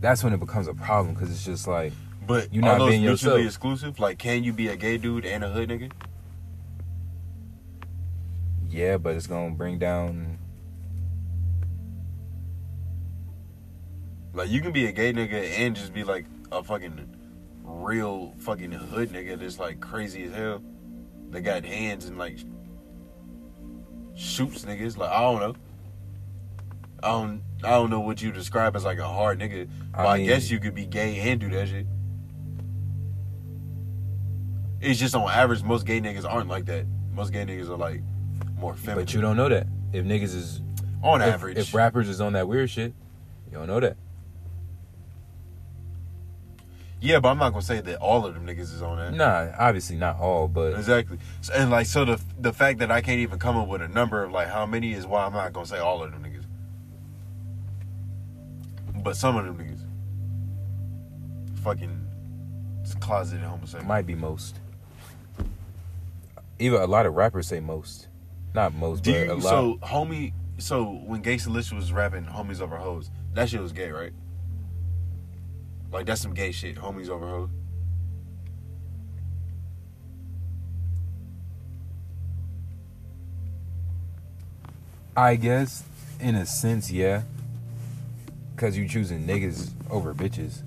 that's when it becomes a problem because it's just like, But You are not being mutually yourself. exclusive? Like, can you be a gay dude and a hood nigga? Yeah, but it's gonna bring down. Like, you can be a gay nigga and just be like a fucking real fucking hood nigga that's like crazy as hell. They got hands and like shoots niggas. Like, I don't know. I don't. I don't know what you describe as like a hard nigga. But I, mean- guess you could be gay and do that shit. It's just on average, most gay niggas aren't like that. Most gay niggas are like more feminine. But you don't know that if niggas is on if, average. if rappers is on that weird shit, you don't know that. yeah, but I'm not gonna say that all of them niggas is on that. Nah, obviously not all, but Exactly. So, and like, so the the fact that I can't even come up with a number of like how many is why I'm not gonna say all of them niggas. But some of them niggas, fucking, closeted homosexual. might be most. Even a lot of rappers say most, not most, Do but a lot. so homie? So when Gangstalicious was rapping "Homies Over Hoes," that shit was gay, right? Like that's some gay shit. Homies over hoes. I guess, in a sense, yeah. Cause you choosing niggas over bitches.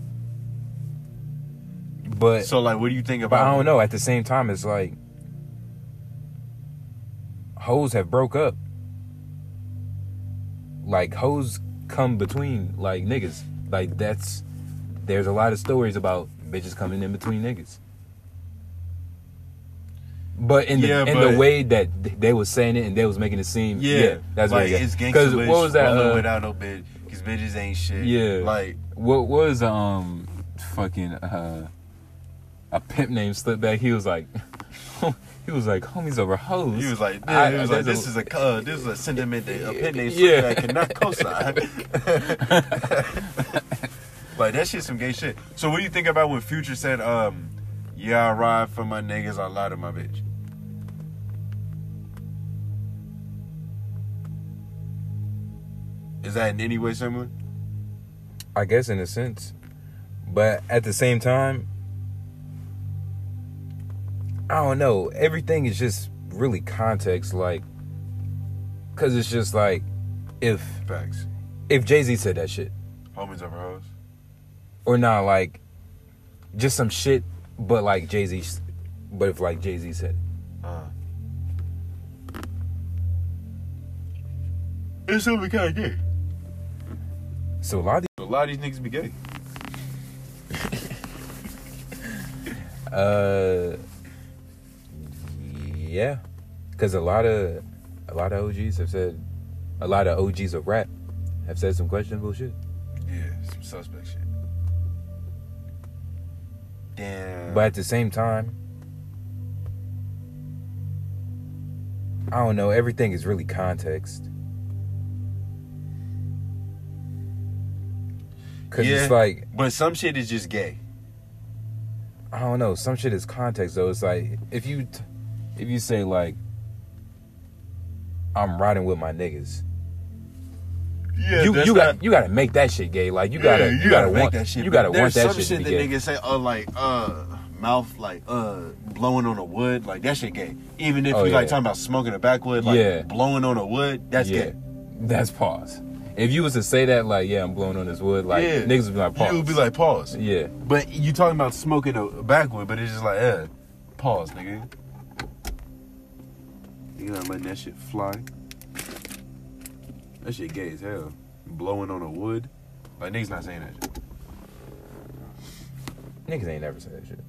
But So like, what do you think about? I don't know. At the same time, it's like hoes have broke up. Like hoes come between like niggas. Like that's there's a lot of stories about bitches coming in between niggas. But in the Yeah, in the way that they was saying it and they was making it seem Yeah, that's like very it's gangsta Because what was that? uh, without no bitch, because bitches ain't shit. Yeah. like what was um fucking uh a pimp name named Slickback. He was like, he was like, homies over hoes. He was like, I- yeah, he was like, this is a uh, this is a sentiment that a pin name Yeah. that cannot co-sign. like that shit, some gay shit. So what do you think about when Future said, um, "Yeah, I ride for my niggas, I lie to my bitch." Is that in any way similar? I guess in a sense, but at the same time, I don't know. Everything is just really context, like, cause it's just like, if Facts. if Jay Z said that shit, Homies over hoes. or not, like, just some shit, but like Jay Z, but if like Jay Z said. Uh. It's something kind of gay. so a lot of these, A lot of these niggas be gay. uh, yeah, cause a lot of a lot of OGs have said, a lot of OGs of rap have said some questionable shit. Yeah, some suspect shit. Damn. But at the same time, I don't know. Everything is really context. Cause Yeah. it's like but some shit is just gay. I don't know. Some shit is context though. It's like if you t- if you say like I'm riding with my niggas, Yeah, you you got you gotta make that shit gay. Like you gotta you, gotta, make want that shit. You gotta there's want that some shit, shit to that be gay. niggas say, uh, like uh, mouth like uh, blowing on a wood, like that shit gay. Even if Oh, you like talking about smoking a backwood, like Yeah. blowing on a wood, that's yeah, gay. that's pause. If you was to say that, like, yeah, I'm blowing on this wood, like yeah, niggas would be like, pause. You would be like pause. yeah. But you talking about smoking a backwood, but it's just like, eh, pause, nigga. You not letting that shit fly. That shit gay as hell. Blowing on a wood. Like niggas not saying that shit. Niggas ain't never said that shit.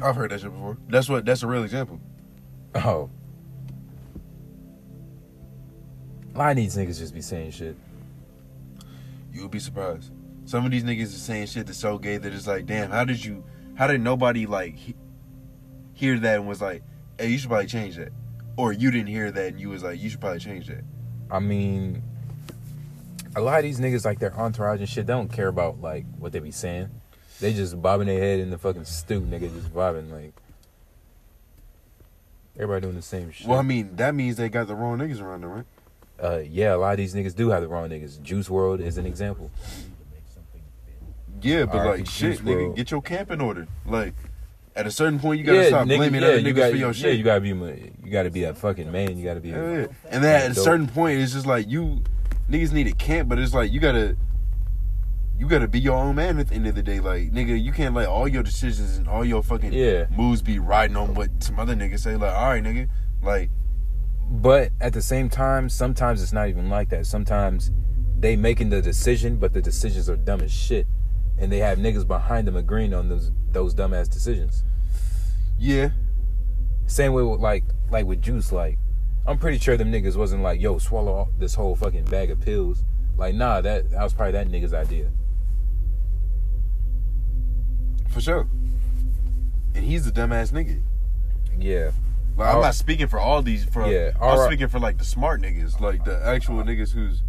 I've heard that shit before. That's what that's a real example. Oh. A lot of these niggas just be saying shit. You would be surprised. Some of these niggas are saying shit that's so gay that it's like, damn, how did you how did nobody like he, hear that and was like, hey, you should probably change that. Or you didn't hear that and you was like, you should probably change that. I mean, a lot of these niggas, like their entourage and shit, they don't care about like what they be saying. They just bobbing their head in the fucking stew, nigga, just bobbing like. Everybody doing the same shit. Well, I mean, that means they got the wrong niggas around them, right? uh, yeah, a lot of these niggas do have the wrong niggas. Juice WRLD is an example. Yeah, but R.I.P. like shit, Juice nigga, get your camp in order. Like at a certain point, you gotta yeah, stop nigga, blaming yeah, other you niggas got, for your yeah, shit. you gotta be, you gotta be a fucking man. You gotta be. Yeah, yeah. And then at a Dope. certain point, it's just like you niggas need a camp, but it's like you gotta you gotta be your own man at the end of the day. Like nigga, you can't let all your decisions and all your fucking Yeah. moves be riding on what some other niggas say. Like, all right, nigga, like But at the same time, sometimes it's not even like that. Sometimes they making the decision, but the decisions are dumb as shit, and they have niggas behind them agreeing on those those dumbass decisions. yeah, Same way with like like with Juice. Like I'm pretty sure them niggas wasn't like, yo, swallow this whole fucking bag of pills. Like nah, that that was probably that nigga's idea. for sure. And he's a dumbass nigga. Yeah, Like, I'm not speaking for all these. For Yeah, I'm speaking for like the smart niggas, like the actual niggas who's.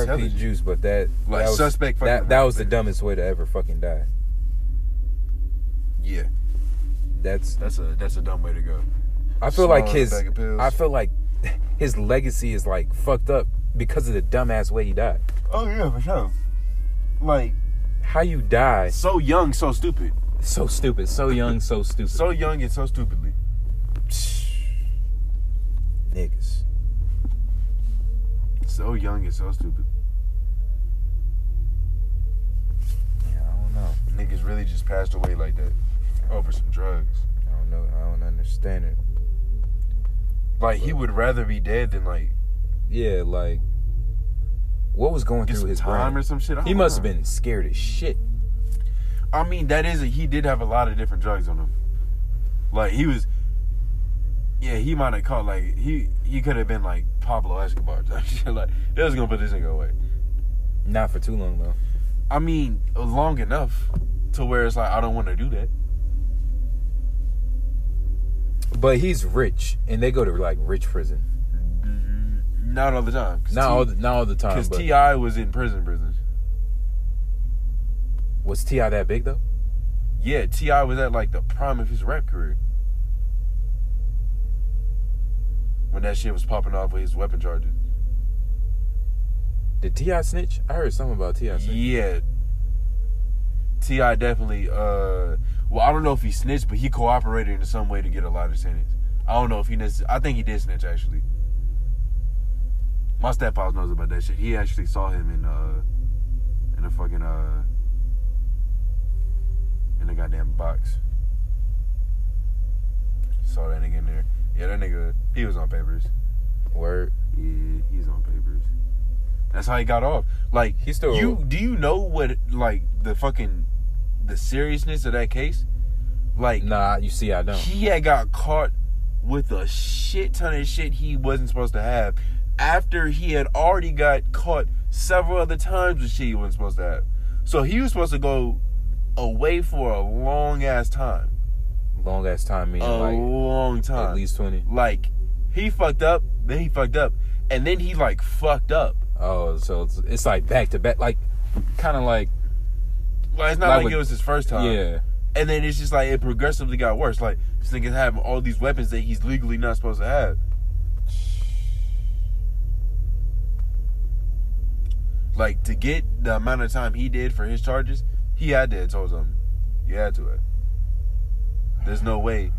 Intelligent. Juice, but that Like, that was, suspect that that was the dumbest way to ever fucking die. yeah. That's That's a that's a dumb way to go. I feel like Swallowing his bag of pills. I feel like his legacy is like fucked up because of the dumbass way he died. Oh yeah, for sure. Like How you die so young, so stupid. so stupid, so young, so stupid. So young and so stupidly. niggas. So young and so stupid. Yeah, I don't know. Niggas really just passed away like that over some drugs. I don't know. I don't understand it. Like he would rather be dead than like Yeah, like what was going through his time brain? or some shit. I He must have been scared as shit. I mean, that is a, he did have a lot of different drugs on him. Like he was, yeah, he might have caught like he he could have been like Pablo Escobar type shit. Like they was gonna put this nigga away. Not for too long though. I mean, long enough. to where it's like I don't want to do that. But he's rich, and they go to like rich prison. Not all the time. Not T- all, the, not all the time. Because T.I. was in prison, prison. was T.I. that big though? Yeah, T.I. was at like the prime of his rap career. When that shit was popping off with his weapon charges. Did T.I. snitch? I heard something about Ti. snitch. Yeah. T.I. definitely. uh Well, I don't know if he snitched, but he cooperated in some way to get a lighter sentence. I don't know if he. Necess- I think he did snitch actually. My stepfather knows about that shit. He actually saw him in uh in a fucking uh in a goddamn box. Saw that nigga in there. Yeah, that nigga. He was on papers. Word. Yeah, he's on papers. That's how he got off. Like He still- you do you know what like the fucking the seriousness of that case? Like Nah, you see, I don't. he had got caught with a shit ton of shit he wasn't supposed to have after he had already got caught several other times with shit he wasn't supposed to have. So he was supposed to go away for a long ass time. Long ass time, meaning a like long time. at least twenty. like he fucked up, then he fucked up, and then he like fucked up. Oh, so it's, it's like back to back, like kind of like Well, it's not Like like, it was his first time. yeah. And then it's just like it progressively got worse. Like this nigga's having all these weapons that he's legally not supposed to have. Like to get the amount of time he did for his charges, he had to have told something. You had to have. There's no way.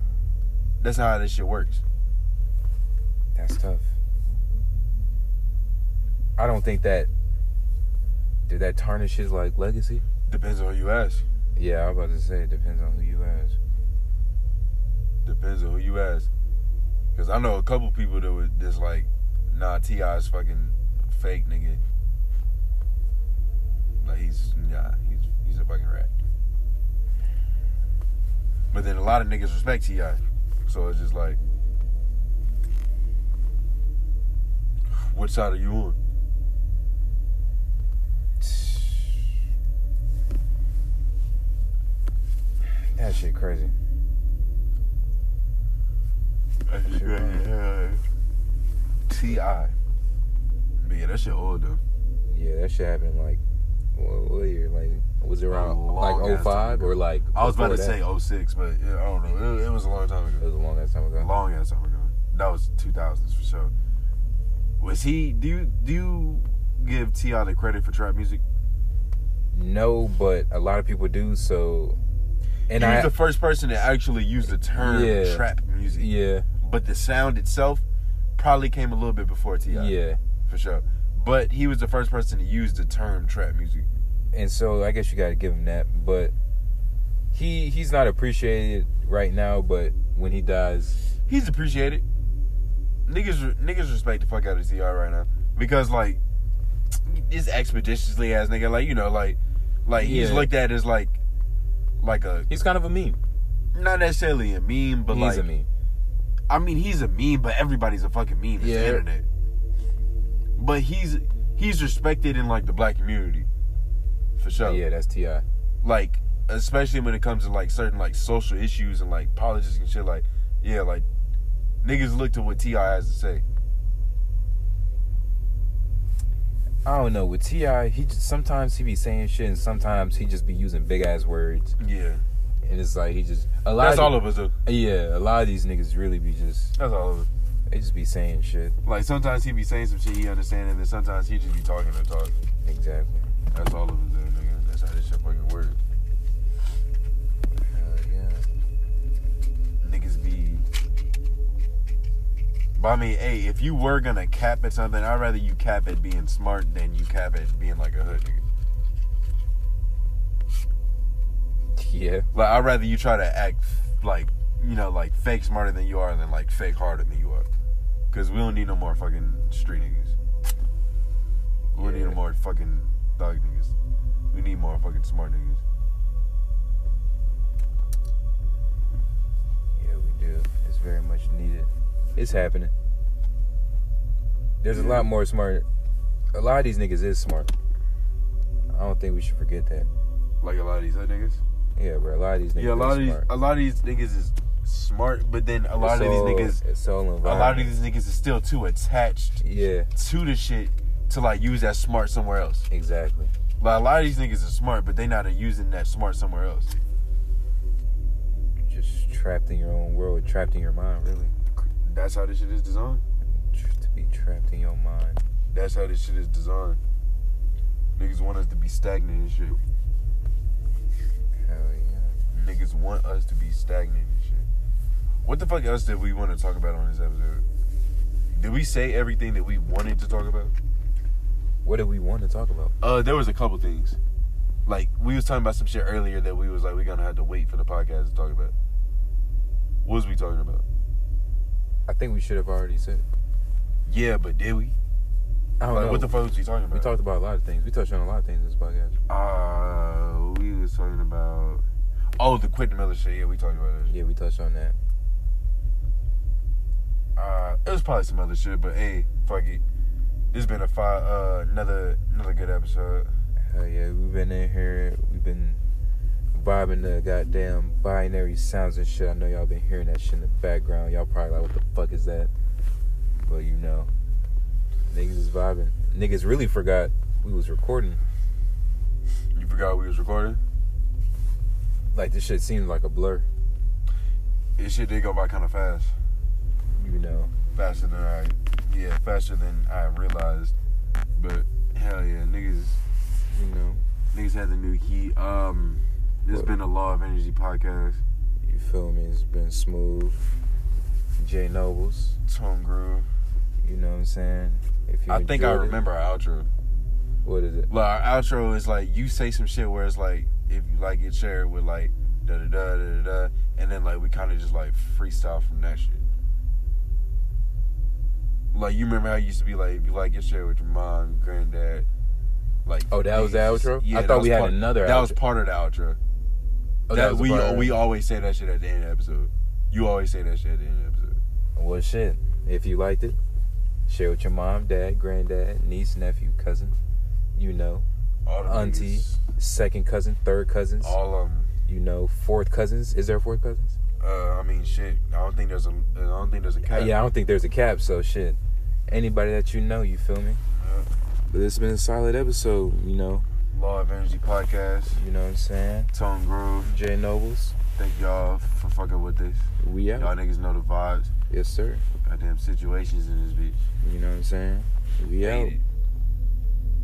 That's not how this shit works. That's tough. I don't think that did that tarnish his like legacy. Depends on who you ask. Yeah, I was about to say it depends on who you ask. Depends on who you ask. Cause I know a couple people that would just like, nah, T.I.'s fucking fake nigga. Like he's nah, he's he's a fucking rat. But then a lot of niggas respect T.I. So it's just like what side are you on? That shit crazy. That shit crazy. T.I. But yeah, that shit old though. Yeah, that shit happened like what, what year? Like was it around like ass 05 or like I was about to before say 06, but I don't know. It, it was a long time ago. it was a long ass time ago. long ass time ago. That was two thousands for sure. Was he? Do you do you give T.I. the credit for trap music? No, but a lot of people do. So, and he I was the first person to actually use the term Yeah. trap music. yeah But the sound itself probably came a little bit before Ti. yeah. for sure. But he was the first person to use the term trap music. and so I guess you got to give him that. But he he's not appreciated right now. But when he dies, He's appreciated. Niggas, niggas respect the fuck out of T.I. right now because like this expeditiously ass nigga, like you know, like like he's Yeah. looked at as like like a he's kind of a meme. not necessarily a meme, but he's like a meme. I mean, he's a meme, but everybody's a fucking meme. It's Yeah. the internet. But he's he's respected in like the black community, for sure. Yeah, that's Ti. Like especially when it comes to like certain like social issues and like politics and shit. Like yeah, like niggas look to what T.I. has to say. I don't know with Ti. He just, sometimes he be saying shit, and sometimes he just be using big ass words, Yeah, and it's like he just a lot. that's of, all of us. Though. Yeah, a lot of these niggas really be just That's all of us. They just be saying shit. Like sometimes he be saying some shit he understand, and then sometimes he just be talking to talk. Exactly. That's all of though, nigga. That's how this shit fucking works. Hell yeah. niggas be. But I mean, hey, if you were gonna cap at something, I'd rather you cap at being smart than you cap at being like a hood nigga. Yeah. Like, I'd rather you try to act like, you know, like fake smarter than you are than like fake harder than you are. Cause we don't need no more fucking street niggas. We don't need no more fucking thug niggas. We need more fucking smart niggas. Yeah, we do. It's very much needed. It's happening. There's a lot more smart. A lot of these niggas is smart. I don't think we should forget that. Like a lot of these hood niggas. Yeah, bro. A lot of these niggas. yeah, a lot of these, smart. a lot of these niggas is smart, but then a lot It's of these niggas, a lot of these niggas is still too attached Yeah, to the shit to like use that smart somewhere else. exactly. Like a lot of these niggas are smart, but they not using that smart somewhere else. Just trapped in your own world, trapped in your mind, really. That's how this shit is designed. To be trapped in your mind. That's how this shit is designed. Niggas want us to be stagnant and shit. Hell yeah. Niggas want us to be stagnant. What the fuck else did we want to talk about on this episode? Did we say everything that we wanted to talk about? What did we want to talk about? Uh, there was a couple things. Like we was talking about some shit earlier that we was like we gonna have to wait for the podcast to talk about. What was we talking about? I think we should have already said. it. Yeah, but did we? I don't Like, know. what the fuck was we talking about? we talked about a lot of things. We touched on a lot of things in this podcast. Uh, we was talking about. Oh, the Quentin Miller shit. Yeah, we talked about that. Yeah, we touched on that. Uh, it was probably some other shit, but hey, fuck it. This been a five, uh, another another good episode. Hell yeah, we've been in here. We've been vibing the goddamn binary sounds and shit. I know y'all been hearing that shit in the background. Y'all probably like, what the fuck is that? But you know, niggas is vibing. Niggas really forgot we was recording. You forgot we was recording? Like this shit seemed like a blur. This shit did go by kind of fast, You know, faster than I, yeah, faster than I realized. But hell yeah, niggas, you know. niggas had the new heat. Um, this has been a Law of Energy podcast. You feel me? It's been smooth. J Noblez. Tone Groove. You know what I'm saying? If you I think I enjoyed it- remember our outro. What is it? Like our outro is like you say some shit where it's like if you like it, share it with like da da da da da, da and then like we kind of just like freestyle from that shit. Like you remember how you used to be like if you like it, share it with your mom, granddad. Like Oh, that was the outro? I thought we had part- another That was part of the outro. Oh, that was we we always say that shit at the end of the episode. You always say that shit at the end of the episode. Well, shit. If you liked it, share with your mom, dad, granddad, niece, nephew, cousin. You know, All the Auntie. second cousin, third cousins. all of them. You know, fourth cousins. Is there fourth cousins? Uh, I mean, shit. I don't think there's a. I don't think there's a Uh, cap. yeah, I don't think there's a cap. So shit. Anybody that you know, you feel me? Yeah. But it's been a solid episode. You know, Law of Energy podcast. you know what I'm saying. Tone Groove. J Noblez, Thank y'all for fucking with this. we out. Y'all niggas know the vibes. Yes, sir. Goddamn situations in this bitch. You know what I'm saying. We Hate out. it.